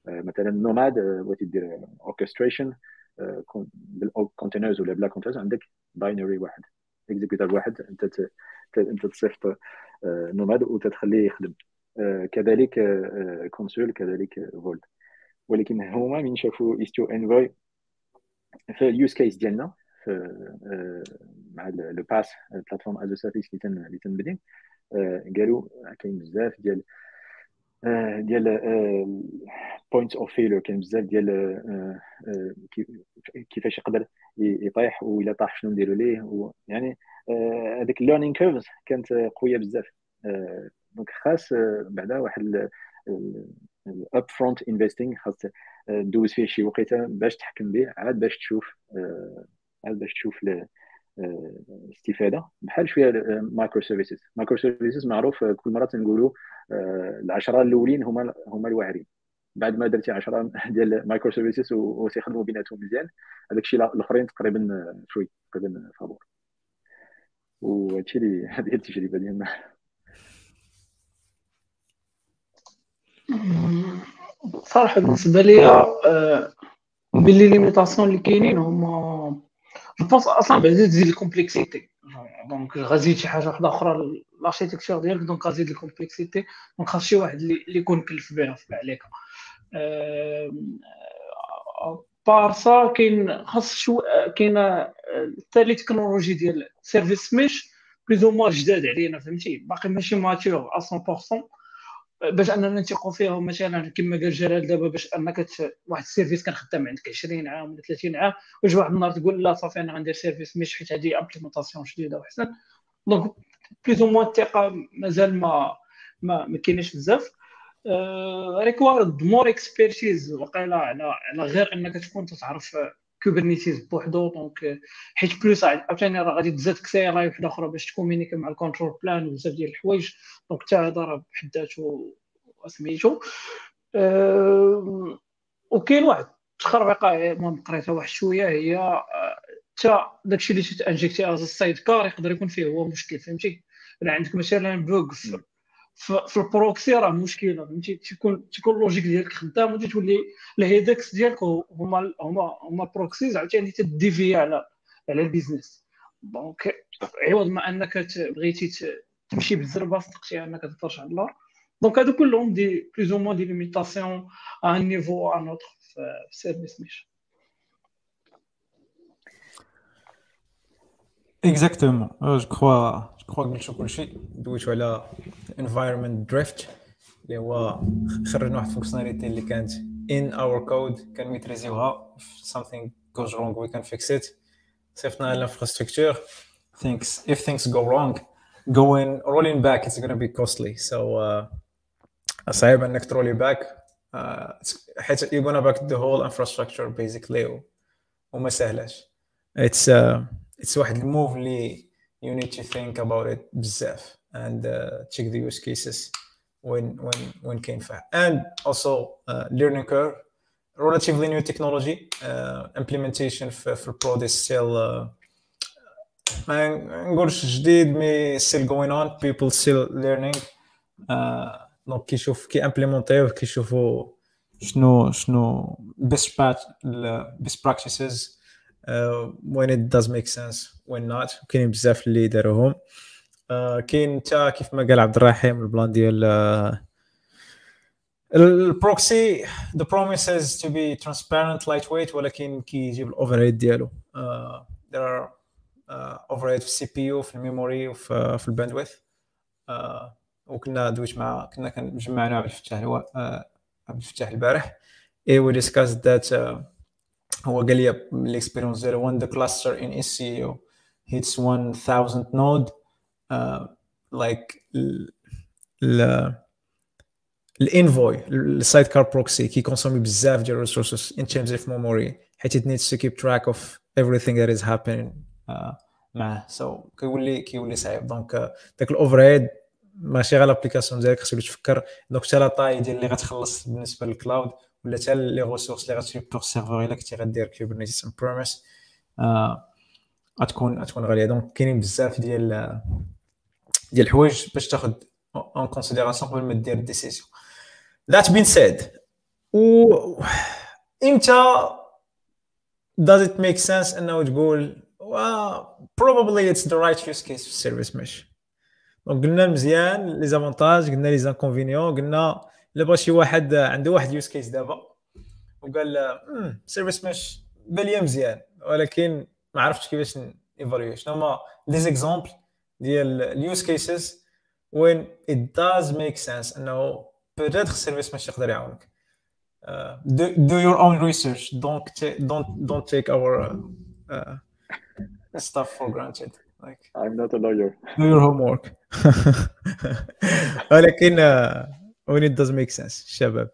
مثلا Nomad بغيتي دير orchestration بال containers ولا بلا containers عندك binary واحد executor واحد انت انت تصيفط Nomad وتتخليه يخدم كذلك Consul كذلك Vault ولكن هما من شافوا Istio Envoy في ال use case ديالنا مع le PaaS platform as service اللي تنبني قالوا كاين بزاف ديال ديال points of failure كاين بزاف ديال كيفاش يقدر يطيح وإلا طاح شنو نديرو ليه؟ يعني هذيك ال learning curves كانت قوية بزاف. donc خاص بعدا واحد ال upfront investing خاص دوز فيه شي وقيتة باش تحكم به عاد باش تشوف عاد باش تشوف الاستفاده بحال شوية microservices microservices معروف كل مرة تنقولوا العشرة الأولين هما هما الواعرين. بعد ما درتي 10 ديال microservices وتيخدموا بيناتهم مزيان هذاك الشيء الأخرين تقريبا free تقريبا فابور. وهادشي اللي هذه التجربة ديالنا. صراحة بالنسبة لي آه، ب les limitations اللي كاينين هما je pense أصلا بعدا تزيد ال complexité donc غازيد شي حاجة واحدة أخرى l'architecture ديالك donc غازيد ال complexité donc خاص شي واحد اللي يكون كلف بها عليك parce que خاص شو كاين حتى تكنولوجي ديال service mesh plus ou جداد علينا فهمتي باقي ماشي mature 100% باش اننا نثقوا فيهم مثلا كما قال جلال دابا باش انك واحد ال service كان خدام عندك 20 عام ولا 30 عام واش واحد النهار تقول لا صافي أنا غندير service mesh حيت هذه implémentation جديدة وحسن donc plus ou moins الثقة مازال ما ما, ما كاينش بزاف. required more expertise وقيلا على على غير أنك تكون تعرف Kubernetes بوحدو. donc حيت plus عاوتاني راه غادي تزاد كسيراي وحده أخرى باش تكومينيكي مع ال control plane وبزاف ديال الحوايج. donc حتى هذا راه بحد ذاته سميتو وكاين واحد تخربيقة ما قريتها واحد شوية. هي حتى داكشي اللي تانجكتي از ال sidecar يقدر يكون فيه هو مشكل فهمتي؟ الا عندك مثلا bug في, في ال proxy راه مشكلة فهمتي؟ تيكون تيكون ال logique ديالك خدام وانت تولي ال headaches ديالك هما هما هما proxies عاوتاني تديفي على على ال business donc عوض ما انك بغيتي تمشي بالزربه صدقتي انك تطرش على اللور donc هادو كلهم des plus ou moins des limitations un niveau un autre في ال service mesh اكزاكتومون جو كخوا جو كخوا قلتو كلشي دويتو على environment drift اللي هو خرجنا واحد الفونكسيوناليتي اللي كانت in our code كنميتريزيوها if something goes wrong we can fix it صيفطنا الانفراستركتور things if things go wrong going rolling back it's gonna be costly so uh, صعيب انك ترولي باك uh, حيت you're gonna back the whole infrastructure basically وما سهلاش it's uh, it's واحد الموف اللي you need to think about it بزاف and uh, check the use cases when when when كاين فيها and also uh, learning curve relatively new technology uh, implementation في, في البرود is still uh, ما نقولش جديد مي still going on people still learning دونك uh, كيشوف كي امبليمونتيو كيشوفوا شنو شنو best best practices Uh, when it does make sense when not كاينين بزاف اللي داروهم uh, كاين حتى كيف ما قال عبد الرحيم ال plan ديال uh, ال proxy the promise is to be transparent lightweight ولكن كيجيب ال overhead ديالو. Uh, there are uh, overhead في ال CPU في ال memory وفي في ال bandwidth uh, وكنا دويت مع كنا كنجمعنا عبد الفتاح عبد الفتاح البارح. اي we discussed that uh, هو قال لي ال experience ديالو when the cluster Istio hits 1000 node. Uh, like ال Envoy ال sidecar proxy كي consommer بزاف ديال ال resources in terms of memory حيت it needs to keep track of everything that is happening. معاه so كيولي كيولي صعيب donc داك ال overhead ماشي غير ال application ديالك خصك تفكر donc حتى la taille ديال اللي غتخلص بالنسبة لل cloud ولا حتى les ressources اللي غتجيب pour serveur إلا كنتي غدير Kubernetes on-premise غتكون غتكون غالية. donc كاينين بزاف ديال ديال الحوايج باش تاخذ en considération قبل ما دير ال décision that being said و إمتى does it make sense إنه تقول well, probably it's the right use case في ال service donc قلنا مزيان les avantages قلنا les inconvénients قلنا الا بغى شي واحد عنده واحد use case دابا وقال service mesh بان لي مزيان ولكن ما عرفتش كيفاش évaluer شنو هما les exemples ديال ال use cases when it does make sense إنه peut-être ال service mesh يقدر يعاونك. uh, do, do your own research. Don't don't don't take our uh, uh, stuff for granted. Like I'm not a lawyer. do your homework. ولكن it does make sense. الشباب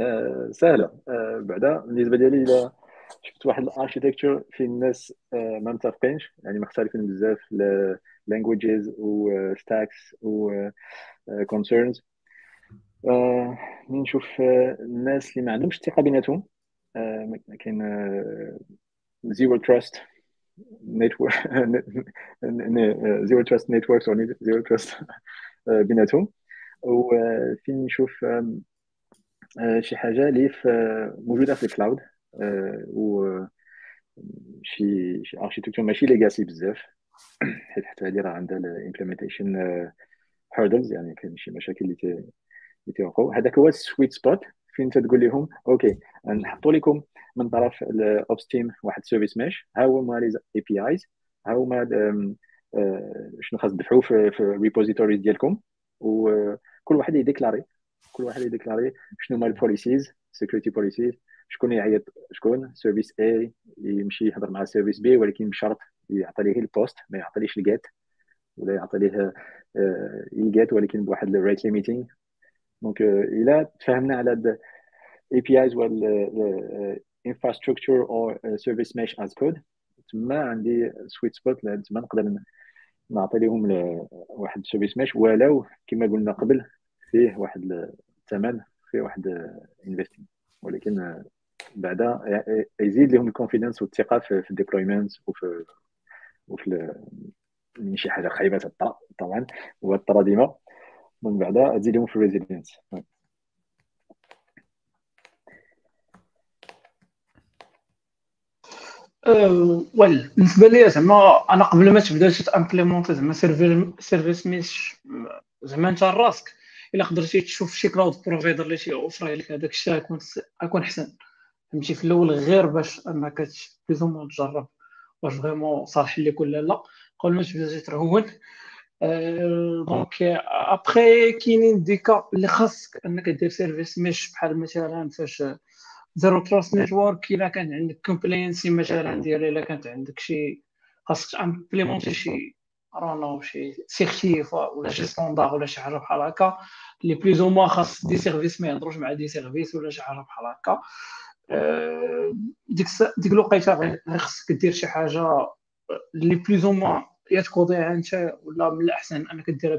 آه سهلة. آه بعدا بالنسبة ديالي إلى شفت واحد ال architecture في الناس آه ما متفقينش. يعني مختلفين بزاف languages و stacks و concerns آه نشوف الناس اللي ما عندهمش الثقة بيناتهم. كاين zero trust network zero trust networks أو zero trust بيناتهم. وفين نشوف شي حاجة اللي في موجودة في ال cloud و شي شي architecture ماشي legacy بزاف. حيت حتى هذه راه عندها ال implementation hurdles يعني كاين شي مشاكل اللي اللي تيوقعوا هذاك هو ال sweet spot فين تقول لهم okay نحطوا لكم من طرف ال ops team واحد service mesh ها هما les APIs ها هما شنو خاص تدفعوا في, في ال repository ديالكم. وكل واحد ي déclarer. كل واحد ي déclarer شنو هما ال policies security policies شكون يعيط شكون service A يمشي يهضر مع service B ولكن بشرط يعطي ليه ال POST ما يعطيليش ال GET ولا يعطي ليه ال GET ولكن بواحد ال rate limiting donc إلا تفاهمنا على APIs و ال infrastructure or service mesh as code. تما عندي sweet spot تما نقدر نعطي لهم واحد service mesh ولو كما قلنا قبل فيه واحد الثمن فيه واحد investment ولكن بعدا يزيد لهم ال confidence والثقة في ال deployment وفي وفي من شي حاجة خايبة تطرا طبعا. والطرا ديما. من بعدا تزيد لهم في ال resilience well بالنسبة لي زعما أنا قبل ما تبدأ ت implémenter زعما service mesh زعما أنت راسك. إلا قدرتي تشوف شي cloud provider اللي تيوفر لك هذاك الشيء يكون يكون أحسن. فهمتي؟ في الأول غير باش أنك plus ou moins تجرب. واش vraiment صالح لك ولا لا؟ قبل ما تبدا ترهون donc après كاينين des cas اللي خاصك أنك دير service mesh بحال مثلا فاش zero trust network إلا كان عندك compliance مثلا ديال إلا كانت عندك شي خاصك implémenter شي رانا شي certif ولا شي standard ولا شي حاجة بحال هكا لي plus ou moins خاص des services ما يهضروش مع des services ولا شي حاجة بحال هكا ديك ديك الوقيته غير خاصك دير شي حاجة لي plus ou moins يا ت coder ها انت ولا من الاحسن انك ديرها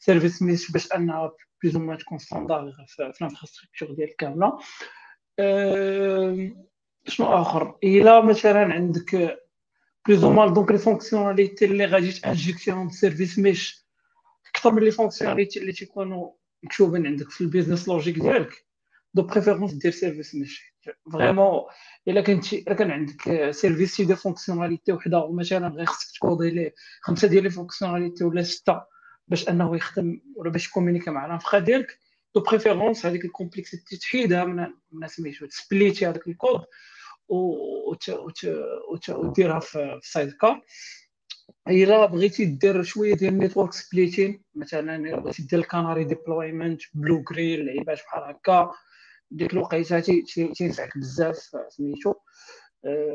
ب service mesh باش انها plus ou moins تكون standard في ال infrastructure ديالك كامله شنو اخر الا مثلا عندك plus ou moins donc les fonctionnalités اللي غادي ت injecter هم ب service mesh أكثر من les fonctionnalités اللي تيكونوا مكتوبين عندك في ال business logic ديالك de préférence دير service mesh vraiment الا كنت الا كان عندك service تيدير fonctionnalité وحده مثلا غير خصك ت coder ليه خمسه ديال les fonctionnalités ولا سته باش انه يخدم ولا باش يـ communiquer مع ال infra ديالك de préférence هذيك ال complexité تحيدها من من سميتو تسبليتي هذاك الكود وديرها في side car إلا بغيتي دير شوية ديال ال network splitting مثلا بغيتي دير ال canary deployment blue green لعيبات بحال هكا. ديك الوقيتة تينفعك بزاف سميتو.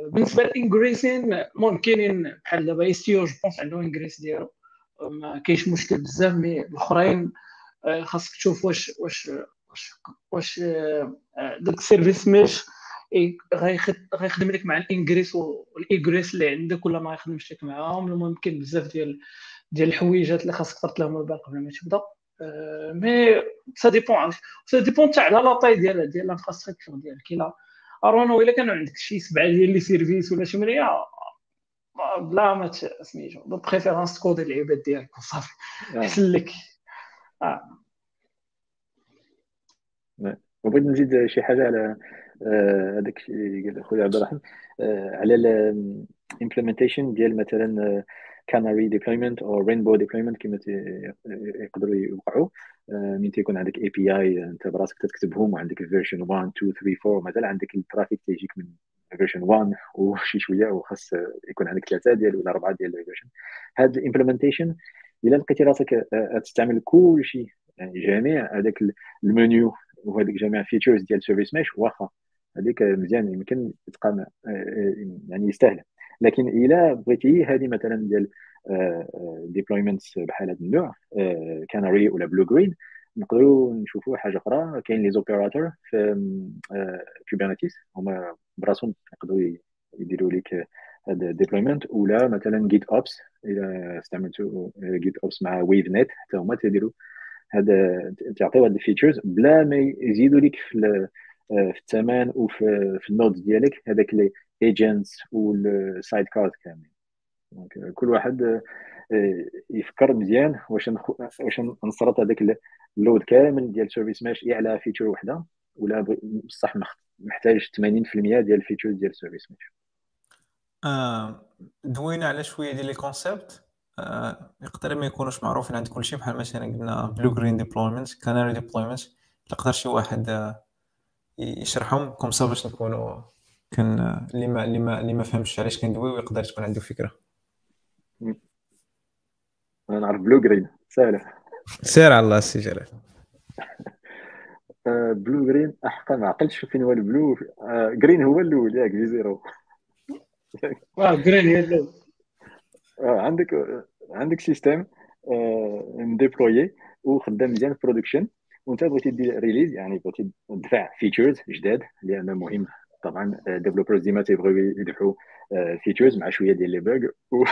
بالنسبة لل ingress المهم كاينين بحال دابا Istio je pense عنده ingress ديالو. ما كاينش مشكل بزاف mais الأخرين خاصك تشوف واش واش واش واش داك ال service mesh غيخدم لك مع ال ingress وال egress اللي عندك ولا ما يخدمش لك معاهم. المهم كاين بزاف ديال ديال الحويجات اللي خاصك ترد لهم البال قبل ما تبدأ. mais ça dépend ça dépend حتى على la taille ديال ديال ال infrastructure ديالك. الا أرونا الا كانوا عندك شي سبعة ديال les services ولا شي مريا بلا ما سميتو de préférence تـ coder العباد ديالك وصافي. احسن لك. آه. وبغيت نزيد شي حاجة على هذاك اللي قال خويا عبد الرحمن على ال implementation ديال مثلا canary deployment أو rainbow deployment كما يقدروا يوقعوا. من تيكون عندك API أنت براسك تكتبهم وعندك version 1 2 3 4 ومازال عندك ال traffic تيجيك من version 1 وشي شوية وخاص يكون عندك ثلاثة ديال ولا أربعة ديال ال version هاد ال implementation إلا لقيتي راسك تستعمل كل شيء يعني جميع هذاك المنيو وهذيك جميع features ديال service mesh واخا. هذيك مزيان يمكن تقام يعني يستاهل. لكن إلا بغيتي هذه مثلا ديال deployments بحال هذا النوع كاناري ولا blue green نقدروا نشوفوا حاجة أخرى. كاين les opérateurs في Kubernetes هما براسهم يقدروا يديروا لك هذا deployment ولا مثلا GitOps إذا استعملتوا GitOps مع Weave Net حتى هما تيديروا هذا تعطيو هاد ال features بلا ما يزيدوا لك في في الثمن وفي في ال nodes ديالك هذاك les agents وال side car كاملين. donc كل واحد يفكر مزيان واش واش نصرط هذاك ال load كامل ديال service mesh على feature وحدة ولا بصح محتاج 80% ديال ال features ديال service mesh آه دوينا على شوية ديال les آه يقدر ما يكونوش معروفين عند كلشي بحال مثلا قلنا blue green deployment canary deployment يقدر شي واحد آه يشرحهم comme ça باش نكونوا كان اللي ما اللي ما اللي ما فهمش علاش كندوي ويقدر تكون عنده فكرة. أنا نعرف blue green سهلة. سير على الله السي جلال. blue green احقا ما عقلتش فين هو ال blue. green هو الأول ياك في zero. آه green هي الأول. عندك عندك système مـ déployé وخدام مزيان في production وانت بغيتي دير release يعني بغيتي تدفع features جداد لأن مهم طبعا developers ديما تيبغيو يدفعوا features مع شوية ديال les bugs و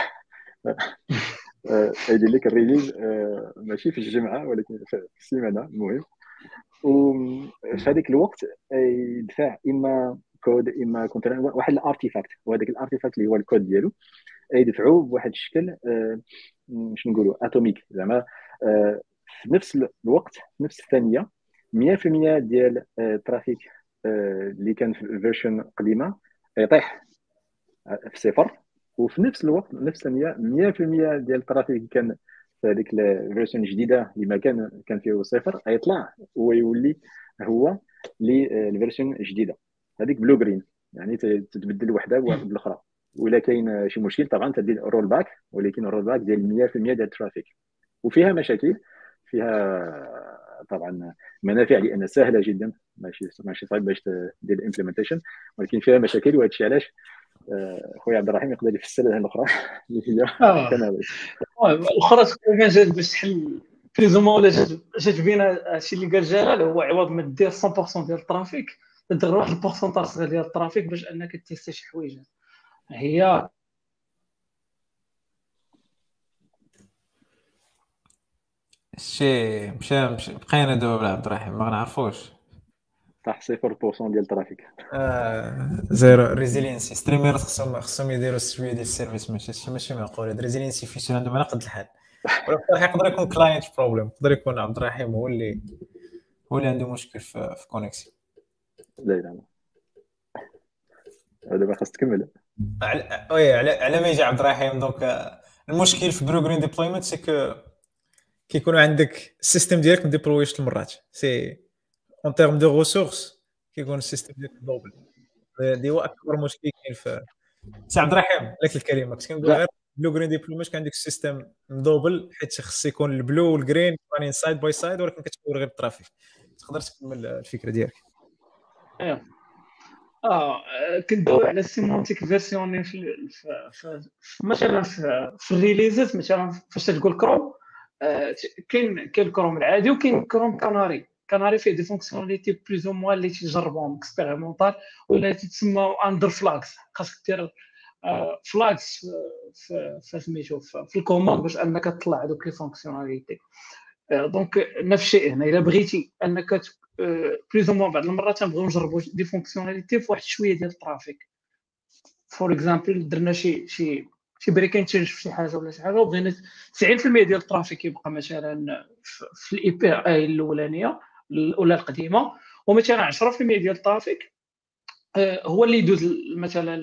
يدير لك ال release ماشي في الجمعة ولكن في السيمانة المهم و في هذاك الوقت يدفع إما كود إما كنت واحد ال artifact وهذاك ال artifact اللي هو الكود ديالو يدفعوه بواحد الشكل شنو نقولوا atomic زعما في نفس الوقت في نفس الثانية 100% ديال ال traffic اللي كان في ال version القديمه يطيح في صفر. وفي نفس الوقت نفس الثانية 100% ديال ال traffic كان في هذيك ال version الجديدة اللي ما كان كان فيه صفر يطلع ويولي هو لل version الجديدة. هذيك blue green يعني تتبدل وحده بالأخرى. ولا كاين شي مشكل طبعا تدير rollback ولكن ال rollback ديال 100% ديال ال traffic وفيها مشاكل فيها طبعا منافع لأن سهلة جدا ماشي ماشي صعيب باش دير ال implementation ولكن فيها مشاكل وهذا الشيء علاش؟ آه، خويا عبد الرحيم يقدر يفسر لها الأخرى. اللي هي آه. الأخرى تقريبا جات باش تحل plus ou moins ولا جات بينا هادشي اللي قال جلال هو عوض ما دير 100% ديال ال traffic تدير واحد ال pourcentage صغير ديال ال traffic باش أنك تـ tester شي حوايج هي شي مشى مشى بقينا دابا عبد الرحيم ما غنعرفوش. طاح 0% ديال الترافيك. آه زيرو ريزيلينسي. ستريمير خصهم خصهم يديروا السويه ديال السيرفيس ماشي هادشي ماشي معقول هاد ريزيلينسي فيشن عندهم على قد الحال. ولكن يقدر يكون كلاينت بروبليم يقدر يكون عبد الرحيم هو اللي هو اللي عنده مشكل في, في كونيكسيون لا لا دابا خاص تكمل. على وي على على ما يجي عبد الرحيم دونك المشكل في blue green deployment c'est que كيكونوا عندك ال système ديالك مـ déployé جوج المرات c'est en termes de ressources كيكون ال système ديالك double هذه هو أكبر مشكل كاين في سي عبد الرحيم لك الكلمة. كنت كنقول غير blue green deployment كان عندك ال système مدوبل حيت خص يكون ال blue وال green running side by side ولكن كتكون غير ال traffic. تقدر تكمل الفكرة ديالك. ايوا آه كندوي على ال sémantique version في, مثلا في, ال releases مثلا فاش تقول كروم كاين كاين الكروم العادي وكاين كروم Canary. Canary فيه des fonctionnalités plus ou moins اللي تيجربهم expérimental ولا تسمى under flags خاصك دير flags في سميتو في ال commande باش أنك تطلع هذوك les fonctionnalités. Donc نفس الشيء هنا. إلا بغيتي أنك Plus ou moins بعض المرات تنبغيو نجربوا des fonctionnalités في واحد شوية ديال ال trafic. For example درنا شي شي شي breaking change في شي حاجة ولا شي حاجة وبغينا 90% ديال ال trafic يبقى مثلا في ال API الأولانية ولا القديمة. ومثلا 10% ديال ال trafic هو اللي يدوز مثلا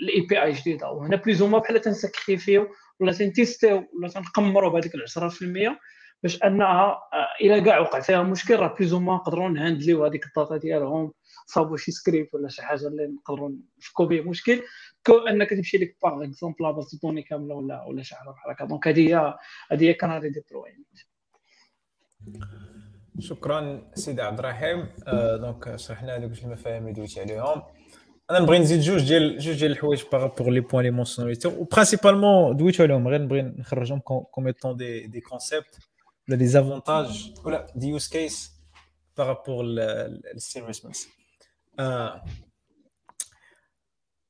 ال API جديدة. وهنا plus ou moins بحال تنسكريفيو ولا تنتيستيو ولا تنقمروا بهذيك 10% باش انها آه، إلى كاع وقع فيها مشكل راه plus ou moins نقدروا نهاندليو هذيك ال data ديالهم صابوا شي سكريبت ولا شي حاجة اللي نقدروا نفكوا به مشكل. que أنك تمشي لك par exemple base données كاملة ولا ولا شي حاجة بحال هكا. donc هذه هي هذه هي canary deployment شكرا سيدي عبد الرحيم. آه donc شرحنا هذوك المفاهيم اللي دويتي عليهم. أنا نبغي نزيد جوج ديال جوج ديال الحوايج بارابور لي بوين لي مونسيونيتي و principalement دويتو عليهم غير نبغي نخرجهم comme étant des des concepts ولا les avantages ولا des use cases par rapport لل service mesh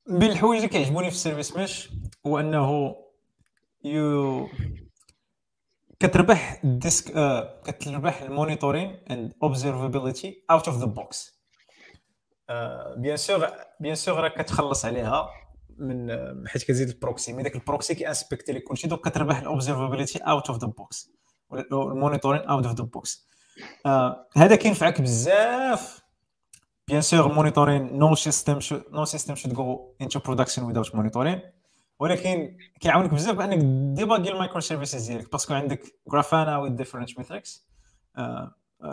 من الحوايج اللي كيعجبوني في ال service mesh هو انه you كتربح الديسك آه كتربح ال monitoring and observability out of the box bien sûr bien sûr راك كتخلص عليها من حيت كتزيد ال proxy. Mais داك ال proxy كيانسبكتي لك كلشي donc كتربح ال observability out of the box ال monitoring out of the box. هذا كينفعك بزاف. Bien sûr monitoring no system no system should go into production without monitoring ولكن كيعاونك بزاف بأنك ديباغي ال microservices ديالك parce que عندك جرافانا with different metrics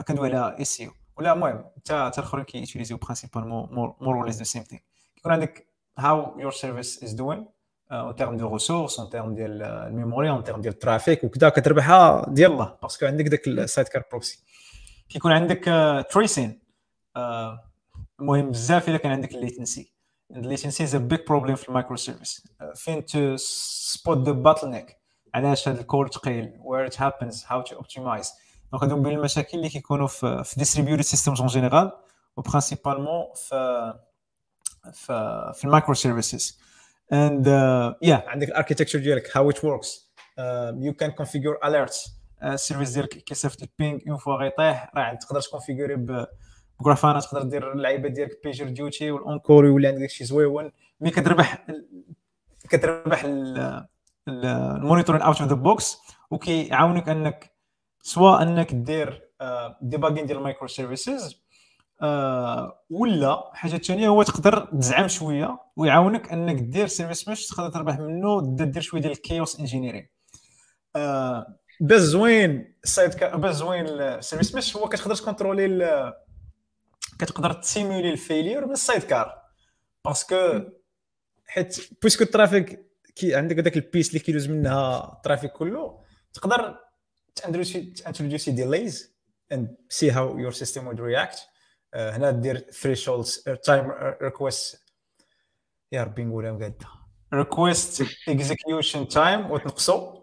كندوي على إي سي ولا المهم حتى حتى الأخرين كيوتيليزيو principalement more or less the same thing كيكون عندك how your service is doing en termes de ressources en termes ديال ال memory en termes ديال ال trafic وكذا كتربحها ديال الله parce que عندك داك ال sidecar proxy كيكون عندك tracing المهم بزاف الا كان عندك ال latency ال latency is a big problem في ال microservice فين to spot the bottle علاش هذا ال call ثقيل where it happens how to optimize donc هادو بين المشاكل اللي كيكونوا في في distributed systems en général و principalement في في في ال microservices and uh, yeah. عندك ال architecture ديالك how it works. Uh, you can configure alerts. ال service ديالك كيصيفط ال ping une fois غيطيح. راه تقدر تكونفيغوري بغرافانا تقدر دير اللعيبة ديالك بيجر ديوتي وال on-call يولي عندك شي زوين. Mais كتربح كتربح ال monitoring out of the box وكيعاونك أنك سواء أنك دير debugging ديال ال microservices ولا حاجة ثانية هو تقدر تزعم شوية ويعاونك أنك دير service mesh تقدر تربح منه دير شوية ديال ال chaos engineering. باش زوين ال side باش زوين ال service mesh هو كتقدر تكونترولي كتقدر تسيمولي ال failure من ال sidecar. Parce que حيت puisque ال trafic كي عندك هذاك ال piece اللي كيدوز منها ال trafic كله تقدر تانتروديوسي delays see how your system would react. uh, هنا دير thresholds uh, time request يا ربي نقولها مقادة. Request execution time وتنقصو.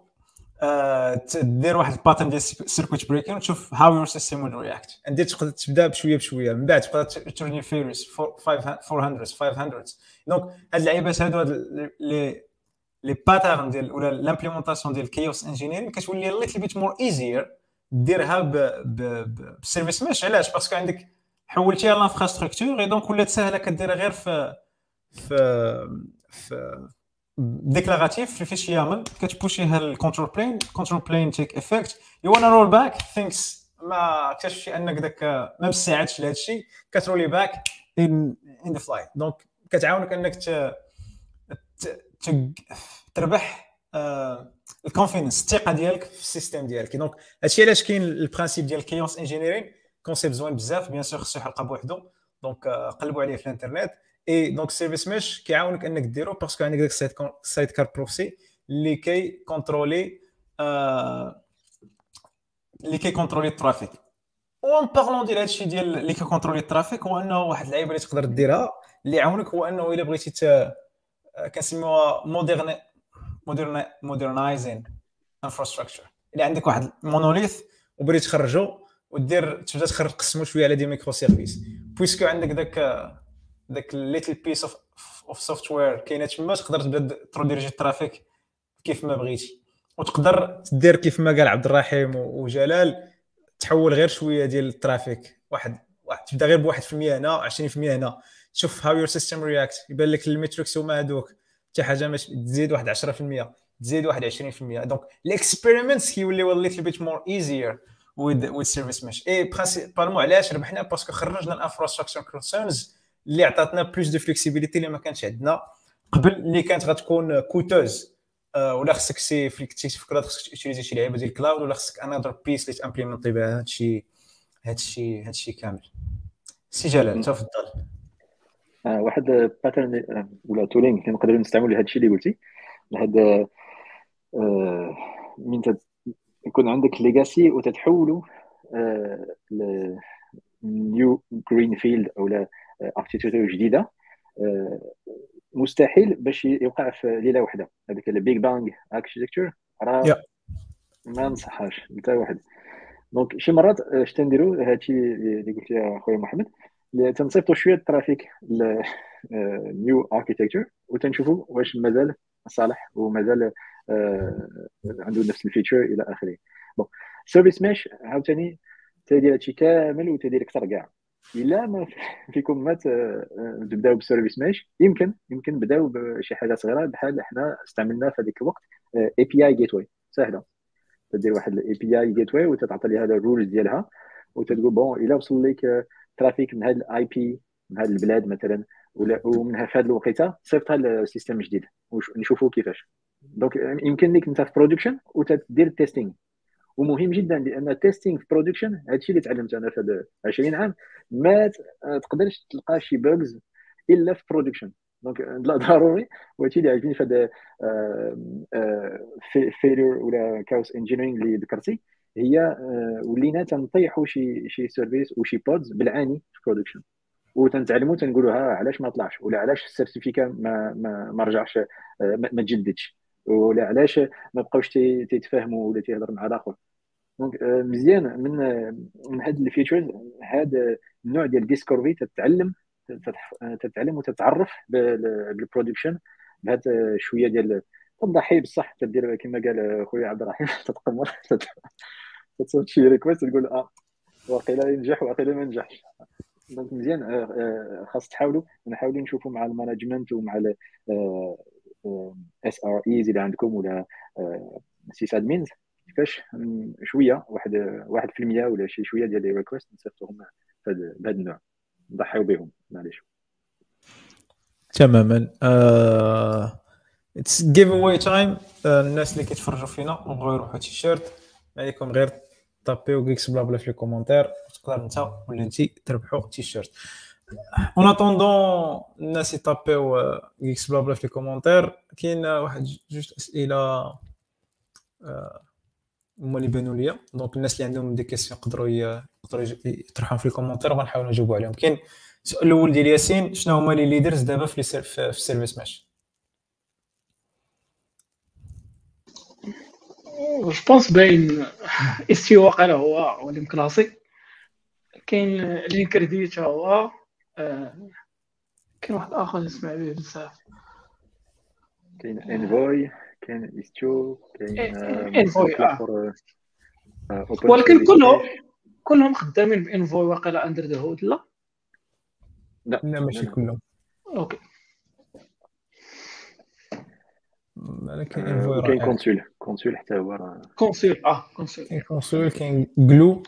دير واحد ال pattern ديال circuit breaking وتشوف how your system will react عندي تقدر تبدأ بشوية بشوية. من بعد تقدر ترني فيريس 400 500 donc هاد اللعيبات هادو لي لي pattern ديال ولا l'implémentation ديال ال chaos engineering كتولي little bit more easier ديرها بالسيرفيس مش علاش؟ باسكو عندك حولتيها لانفراستركتور اي دونك ولات ساهله كديرها غير في في في ديكلاراتيف في فيش يامل كتبوشيها الكونترول بلين الكونترول بلين تيك افكت يو وأنا رول باك ثينكس ما اكتشفتش أنك داك ما مساعدش لهذا الشيء. كترولي باك ان ان ذا فلاي دونك كتعاونك أنك تربح ال confidence الثقة ديالك في ال system ديالك. donc هادشي علاش كاين ال principe ديال chaos engineering concept زوين بزاف bien sûr خصو حلقه بوحدو donc قلبوا عليه في الانترنت et donc service mesh كيعاونك انك ديرو parce que عندك داك ال sidecar proxy اللي كي كونترولي اللي كي كونترولي ال trafic و en parlant ديال هادشي ديال اللي كي كونترولي ال trafic هو انه واحد اللعيبه اللي تقدر ديرها اللي يعاونك هو انه الا بغيتي كنسميوها modern modern modernizing infrastructure اللي عندك واحد monolith وبغيتي تخرجو ودير تبدا تخرج تقسمو شوية على des microservices puisque عندك داك داك little piece of of software كاينة تما تقدر تبدأ تروديرجي ال trafic كيف ما بغيتي. وتقدر دير كيف ما قال عبد الرحيم وجلال تحول غير شوية ديال ال trafic. واحد واحد تبدأ غير ب 1% هنا 20% هنا. شوف how your system react يبان لك ال metrics هما هذوك حتى حاجة مش تزيد واحد 10% تزيد واحد 20% donc ال experiments كيوليو little bit more easier with with service mesh. et principalement علاش ربحنا parce que خرجنا ال infrastructure concerns اللي عطاتنا plus de flexibilité اللي ما كانتش عندنا. قبل اللي كانت غتكون coûteuse آه، ولا خصك سي تفكر خصك تيليزي شي لعيبة ديال ال cloud ولا خصك another piece اللي ت implémenter بها. هادشي هادشي هادشي كامل. سي جلال تفضل. آه واحد pattern آه، ولا tooling كنقدروا نستعملوا لهذا الشيء اللي قلتي. لهذا من يكون عندك legacy وتتحولوا آه new green field أو architecture جديدة. آه، مستحيل باش يوقع في ليلة واحدة. هذاك ال big bang architecture راه ما نصحاش حتى واحد donc شي مرات اش تنديرو هادشي اللي قلت يا خويا محمد تنصيفطوا شوية ال trafic new architecture وتنشوفوا واش مازال صالح ومازال آه، عنده نفس ال feature إلى آخره. bon service mesh عاوتاني تدير هادشي كامل وتدير أكثر كاع. إلا ما فيكم ما تبداو بال service mesh يمكن يمكن نبداو بشي حاجة صغيرة بحال إحنا استعملنا في هذيك الوقت API gateway سهله تدير واحد ال API gateway وتتعطي لها ال rules ديالها وتقول bon إلا وصل لك trafic من هذا ال IP من هذا البلاد مثلا ولا ومن في هذه الوقيتة صيفطها لل system جديد. ونشوفوا كيفاش. donc يمكن لك أنت في production وتدير ال testing ومهم جدا لأن ال testing في production هادشي اللي تعلمت أنا في هذا 20 عام ما تقدرش تلقى شي bugs إلا في production donc لا ضروري. وهادشي اللي عجبني في هذا failure ولا chaos engineering اللي ذكرتي هي آه، ولينا تنطيحوا شي شي service وشي pods بالعاني في production وتنتعلموا تنقولوا ها علاش ما طلعش ولا علاش ال certificat ما ما, رجعش آه، ما تجددش. ولا علاش ما بقاوش تيتفاهموا ولا تيهضر مع الآخر. donc آه، مزيان من من هاد ال features هذا النوع ديال discovery تتعلم تتعلم وتتعرف بال production بهذا شوية ديال تضحي بصح تدير كما قال خويا عبد الرحيم تتقمر كتصيفط شي request تقول آه واقيلا ينجح واقيلا ما ينجحش. donc مزيان آه، آه، خاص تحاولوا نحاولوا نشوفوا مع ال management ومع SREs اذا عندكم ولا sysadmins كيفاش؟ شوية واحد في المية ولا شي شوية ديال les requests نصيفطوهم بهذا النوع. نضحيو بهم معليش. تماما. it's giveaway time الناس اللي كيتفرجوا فينا وبغاو يروحوا تيشيرت عليكم غير ي taper كيكس بلا بلا في ال commentaire تقدر انت ولا انت تربحوا t-shirt. en attendant الناس ي taper كيكس بلا بلا في ال commentaire كاين واحد جوج اسئله آه، هما اللي بانوا ليا دونك الناس اللي عندهم دي كيسيون يقدروا يقدروا يطرحوهم في الكومونتير وغنحاولوا نجاوبوا عليهم كاين السؤال الأول ديال ياسين شنو هما لي ليدرز دابا في في السيرفيس ماش جو بونس باين استي واقع هو هو اللي مكلاسي كاين لينكرديت هو آه، كاين واحد آخر نسمع به بزاف. كاين Envoy كاين Istio كاين Envoy ولكن كلهم كلهم خدامين ب Envoy واقيلا under the hood لا؟ لا. لا ماشي كلهم. okay. ولكن Envoy كاين Consul Consul حتى هو Consul آه Consul كاين Consul كاين Gloo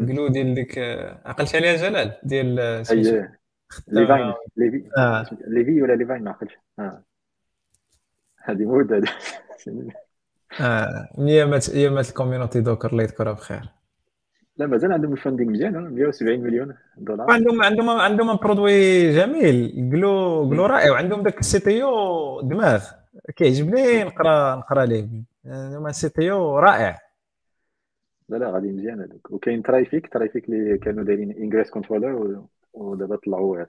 Gloo ديال ديك عقلت عليها جلال ديال ليفاين ليفي. ليفي ولا ليفاين ما عقلتش. هذه مود هذه آه ايامات ايامات الكوميونيتي دوكر الله يذكرها بخير. لا مازال عندهم الفاندينغ مزيان 170 مليون دولار. عندهم عندهم عندهم برودوي جميل. جلو جلو رائع. وعندهم داك السي تي أو دماغ. كيعجبني نقرا نقرا ليه. عندهم السي تي أو رائع. لا لا غادي مزيان هذوك وكاين ترافيك ترافيك اللي كانوا دايرين انجريس كنترولر ودابا طلعوا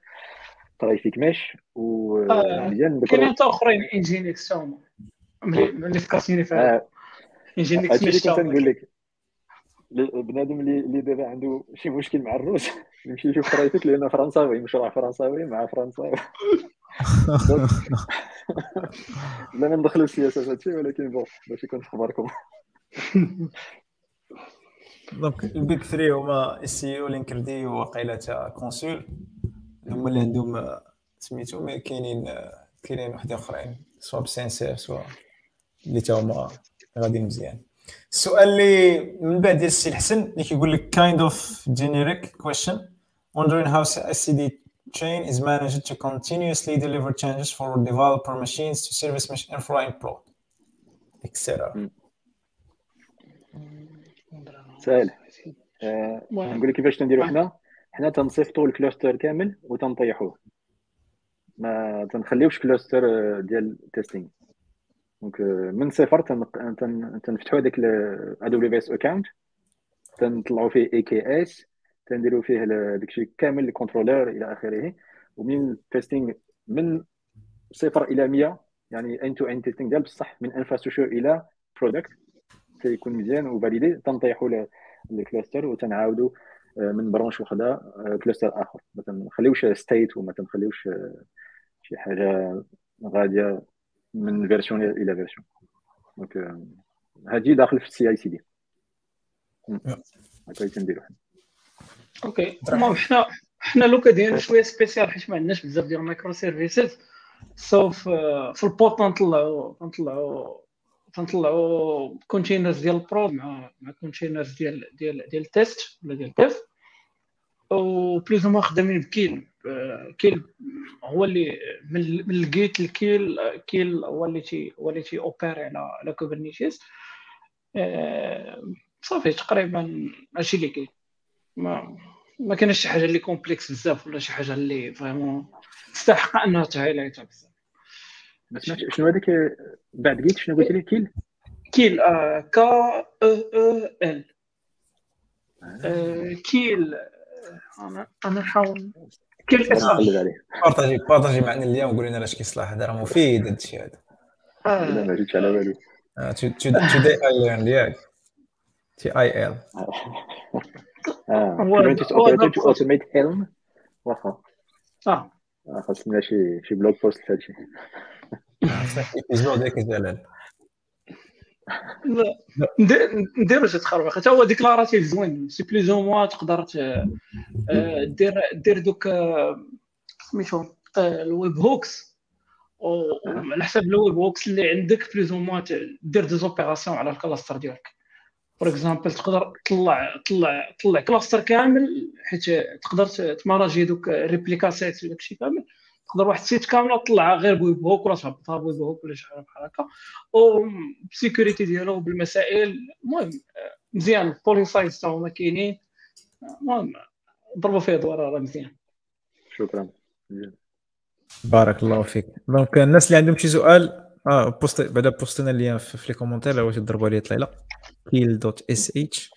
Traefik Mesh ومزيان آه، كاين حتى أخرين NGINX هما. ملي فكرتيني فيها NGINX ماشي كنقول لك. بنادم اللي اللي دابا عنده شي مشكل مع الروس يمشي يشوف Traefik لأن فرنساوي مشروع فرنساوي مع فرنساوي. لا ما ندخلوا السياسة هادشي ولكن bon باش يكون في خبركم. دونك البيك 3 هما سي أو لينكردي وقيلة كونسول. هما اللي عندهم سميتو مي كاينين كاينين وحدين أخرين سواء بسنسير سواء اللي تا هما غاديين مزيان. السؤال اللي من بعد ديال السي الحسن اللي كيقول لك kind of generic question wondering how SCD chain is managed to continuously deliver changes for developer machines to service mesh infra in prod etc. سهل. آه، نقول لك كيفاش تنديرو حنا. حنا تنصيفطوا ال cluster كامل وتنطيحوه ما تنخليوش cluster آه، ديال testing donc آه، من صفر تنفتحوا هذاك AWS account تنطلعوا فيه EKS تنديروا فيه داكشي كامل ال controller إلى آخره. ومن testing من صفر إلى 100 يعني end to end testing ديال بصح من infrastructure إلى product تيكون مزيان و validé تنطيحوا ال cluster وتنعاودوا آه، من branche وحدة cluster آخر. ما تنخليوش state وما تنخليوش شي حاجة غادية من version إلى version donc هادي داخل في ال CI/CD هكا تنديرو. OK المهم حنا حنا le cas ديالنا شوية spécial حيت ما عندناش بزاف ديال ال microservices so في ال boot تنطلعوا تنطلعوا تنطلعوا containers ديال ال prod مع مع containers ديال ديال ديال ال test ولا ديال ال dev و plus هما خدامين ب Keel. Keel هو اللي من ال Git ال Keel Keel هو اللي تي هو اللي تي opérer على على Kubernetes آه، صافي تقريبا هادشي اللي كاين. ما ما كاينش شي حاجة اللي complexe بزاف ولا شي حاجة اللي vraiment تستحق أنها ت highlight ها بزاف. شنو هذاك بعد Git شنو قلت لي؟ Keel. Keel K E E L. Keel. أنا أنا نحاول keel.sh. partager partager معنا اليوم وقول لنا علاش كيصلاح هذا راه مفيد هذا الشيء هذا. لا ما جيتش على بالي. today I learn ياك TIL automate Helm واخا. آه. خاصنا شي شي blog post هادشي جلال نديرو شي تخربيق حتى هو déclaratif زوين. c'est plus ou moins تقدر آه، دير دير دوك آه، سميتو آه، ال webhooks. وعلى حساب ال webhooks اللي عندك plus ou moins دير des opérations على ال cluster ديالك. for example تقدر تطلع تطلع تطلع cluster كامل حيت تقدر ت manager دوك replica set داكشي كامل. تقدر واحد ال set كامله تطلعها غير ب webhook ولا تهبطها ب webhook ولا شي حاجة بحال هكا. وب security ديالو بالمسائل. المهم مزيان. policies تا هما كاينين. المهم ضربوا فيه دوار راه مزيان. شكرا. بارك الله فيك. donc الناس اللي عندهم شي سؤال؟ آه post بعدا post نا اللي في les commentaires واش تضربوا عليه طليلة. Keel dot sh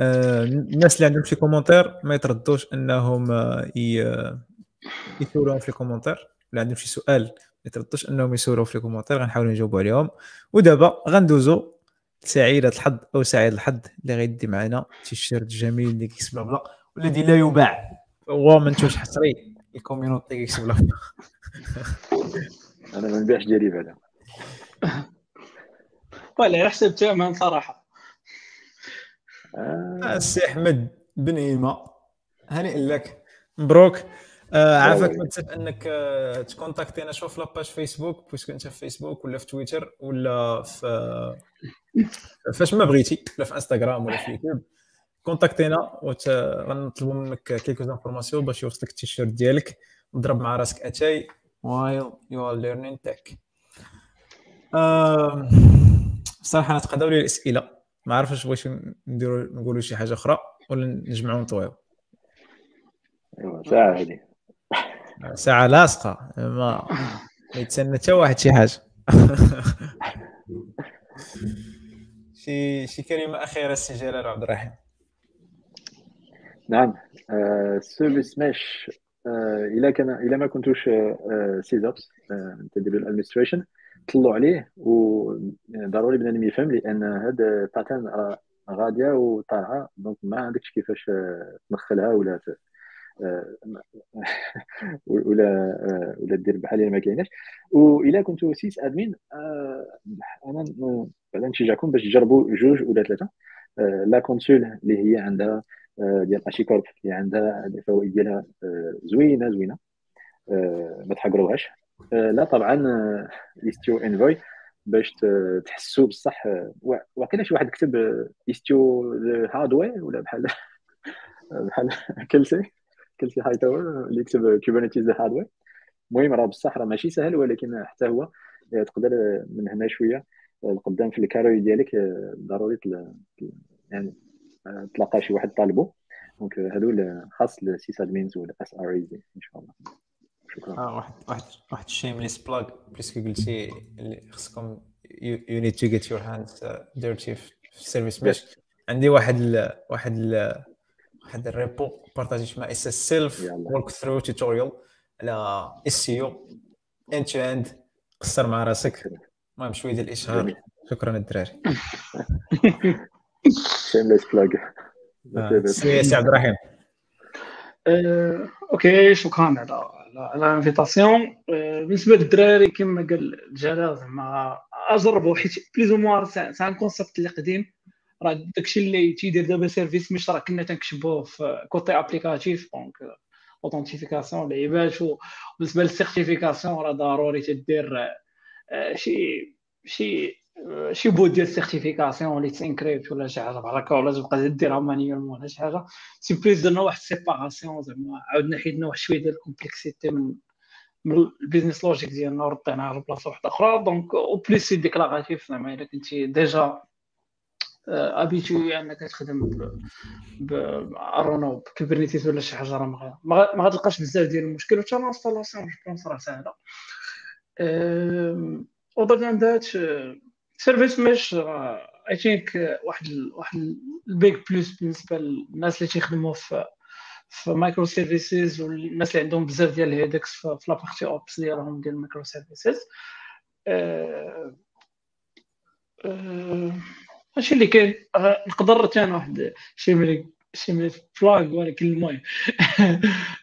الناس اللي عندهم شي commentaire ما يتردوش انهم آه، يسولوهم في ال commentaire. ولا عندهم شي سؤال ما يتردوش أنهم يسولوه في ال commentaire غنحاولوا نجاوبوا عليهم. ودابا غندوزو سعيدة الحظ أو سعيد الحظ اللي غيدي معنا تيشيرت جميل اللي كيكسب بلا والذي لا يباع. هو منتوج حصري. ال community كيكسب بلا أنا ما نبيعش ديالي بعدا ولا على حسب الثمن صراحة. آه. السي أحمد بن ايما هنيئا لك مبروك. آه عافاك ما تنساش إنك آه ت contacter نا شوف في la page فيسبوك puisque أنت في فيسبوك ولا في تويتر ولا في فاش ما بغيتي ولا في إنستغرام ولا في يوتيوب contacter نا وغنطلبوا منك quelques informations باش يوصلك التيشيرت ديالك. تضرب مع راسك أتاي while you are learning tech. صراحة نتقداو لي الأسئلة. ما عرفتش واش نديروا نقولوا شي حاجة أخرى ولا نجمعوا نطويو؟ أيوا ساعة هذه. ساعة لاصقه ما يتسنى حتى واحد شي حاجة. شي شي كلمة أخيرة سي جلال عبد الرحيم. نعم. سيرفيس ميش إلا كان إلا ما كنتوش سيز أبس تديروا الأدمنستريشن طلعوا عليه وضروري بنادم يفهم لأن هذا باترن غاديه وطالعه دونك ما عندكش كيفاش تنخلها ولا ولا ولا دير بحال ما كايناش. وإلا كنتو sysadmin آه، أنا بعدا نشجعكم باش تجربوا جوج ولا ثلاثة. آه، لا Consul اللي هي عندها آه، ديال HashiCorp اللي عندها الفوائد ديالها زوينة زوينة. ما تحقروهاش. لا طبعا Istio Envoy باش تحسوا بصح واقيلا شي واحد كتب Istio hard way ولا بحال بحال Kelsey Kelsey Hightower اللي يكتب Kubernetes hard way المهم راه بصح راه ماشي سهل ولكن حتى هو تقدر من هنا شوية القدام في ال carrière ديالك ضروري يعني تلقى شي واحد طالبو. donc هادو خاص لل sysadmins ولا SREs إن شاء الله. شكرا. آه واحد واحد واحد الشيمليس بلاك puisque قلتي خصكم يو نيد تو جيت يور هاندز ديرتي في السيرفيس مش عندي واحد ال واحد ال واحد الريبو بارطاجيت مع اس اس سيلف ورك ثرو توتوريال على اس سي أو اند تو اند قصر مع راسك. المهم شوية ديال الاشهار شكرا الدراري. شيمليس بلاك سي عبد الرحيم. أوكي شكرا على على ال invitation. بالنسبة للدراري كما قال جلال زعما أجربوا حيت plus ou moins un concept اللي قديم. راه داكشي اللي تيدير دابا service mesh راه كنا تنكتبوه في côté applicatif donc authentification لعيبات وبالنسبة لل certification راه ضروري تدير شي شي شي pod ديال ال certification Let's Encrypt ولا شي حاجة بحال هكا ولا تبقى ديرها manuellement ولا شي حاجة. c'est plus درنا واحد ال séparation زعما عاودنا حيدنا واحد شوية ديال ال complexité من من ال business logic ديالنا ورديناها لبلاصه واحدة أخرى. donc en plus c'est déclaratif زعما إلا كنتي déjà habitué انك تخدم ب ارونا ب Kubernetes ولا شي حاجة راه ما غتلقاش بزاف ديال المشكل وحتى ال installation je pense راه ساهله other than that service mesh I think واحد واحد ال big plus بالنسبة للناس اللي تيخدموا في في microservices والناس اللي عندهم بزاف ديال ال headaches في la partie ops ديالهم ديال ال microservices هادشي اللي كاين. نقدر ثاني واحد شي ملي شي ملي flag ولكن المهم.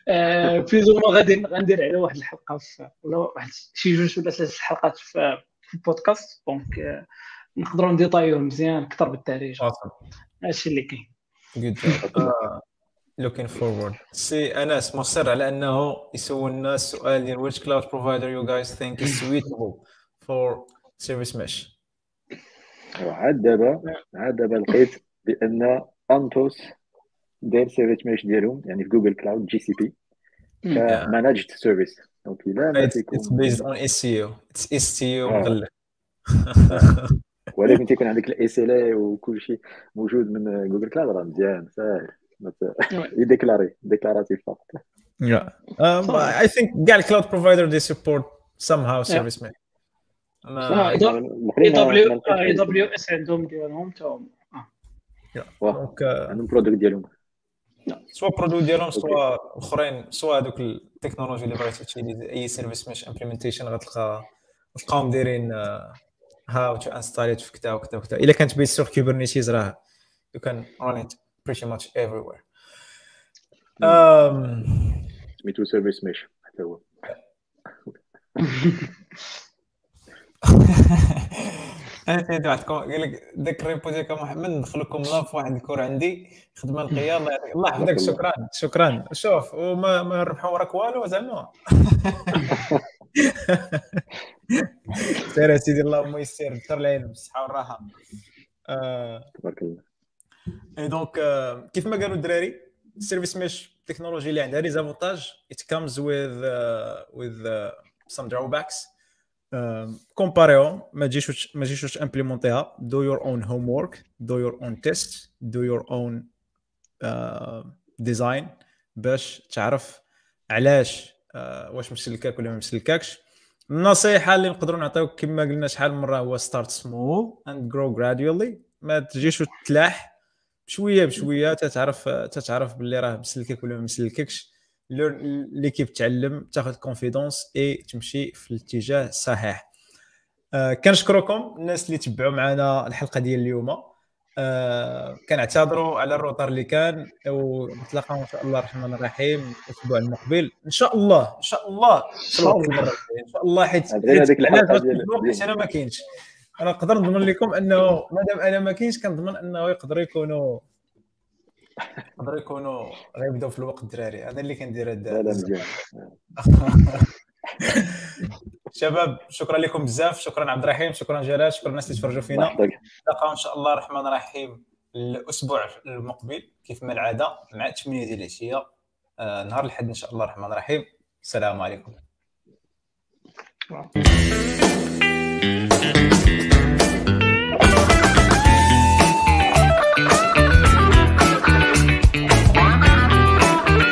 بليزو ما غادي غندير على واحد الحلقة في ولا واحد شي جوج ولا ثلاث حلقات في, في البودكاست. donc نقدروا نديطايوه مزيان أكثر بالدارجه هادشي اللي كاين. good looking forward سي أنس مصر على أنه يسولنا السؤال ديال which cloud provider you guys think is suitable for service mesh عاد دابا عاد دابا لقيت بأن انتوس داير service mesh ديالهم يعني في Google Cloud GCP ك managed service donc الا ما تيكون اتس بيزد اون اس سي أو اتس اس سي أو ولكن تيكون عندك الاي سي ال وكل شيء موجود من Google Cloud راه مزيان ساهل déclaré déclaratif فقط Yeah. Um, I think كاع ال cloud provider they support somehow service mesh. اي دبليو اي دبليو إس عندهم ديالهم تاهم donc عندهم product ديالهم. soit produit ديالهم soit أخرين soit هذوك التكنولوجي اللي بغيتي تشيلي أي service mesh implementation غتلقى تلقاهم دايرين how to install it في كذا وكذا وكذا إلا كانت basé sur Kubernetes راه you can run it pretty much everywhere. Um, سميتو service mesh حتى هو. أنا سيدي واحد قال لك داك ال repo ديالك محمد ندخل لكم لا في واحد ال core عندي خدمة نقيه الله يعطيك الله يحفظك. شكرا. شكرا. شوف وما ما نربحوا وراك والو زعما سير سيدي اللهم يسر. دكتور العلم بالصحة والراحة. تبارك الله. et donc كيف ما قالوا الدراري ال service mesh تكنولوجي اللي عندها les avantages it comes with uh, with uh, some drawbacks. كومباريهم ما تجيش ما تجيش امبليمونتيها do your own homework do your own test do your own design باش تعرف علاش واش مسلكاك ولا ما مسلكاكش النصيحه اللي نقدروا نعطيوك كما قلنا شحال من مره هو start small and grow gradually ما تجيش تلاح بشويه بشويه تتعرف تتعرف باللي راه مسلكك ولا ما مسلككش l'équipe تعلم تاخذ confidence et تمشي في الاتجاه الصحيح آه كنشكركم الناس اللي تبعوا معنا الحلقة ديال اليوم. آه كنعتذروا على ال retard اللي كان ونتلاقاو إن شاء الله الرحمن الرحيم الأسبوع المقبل. إن شاء الله إن شاء الله. إن شاء الله. حيت ديال أنا ما كاينش. أنا نقدر نضمن لكم أنه مادام أنا ما كاينش كنضمن أنه يقدر يكونوا يقدروا يكونوا غيبداو في الوقت الدراري. هذا اللي كندير لا لا مزيان. شباب شكرا لكم بزاف. شكرا عبد الرحيم شكرا جلال شكرا الناس اللي تفرجوا فينا. نلقاو إن شاء الله الرحمن الرحيم الأسبوع المقبل كيف ما العادة مع 8 ديال العشية. آه نهار الأحد إن شاء الله الرحمن الرحيم. السلام عليكم.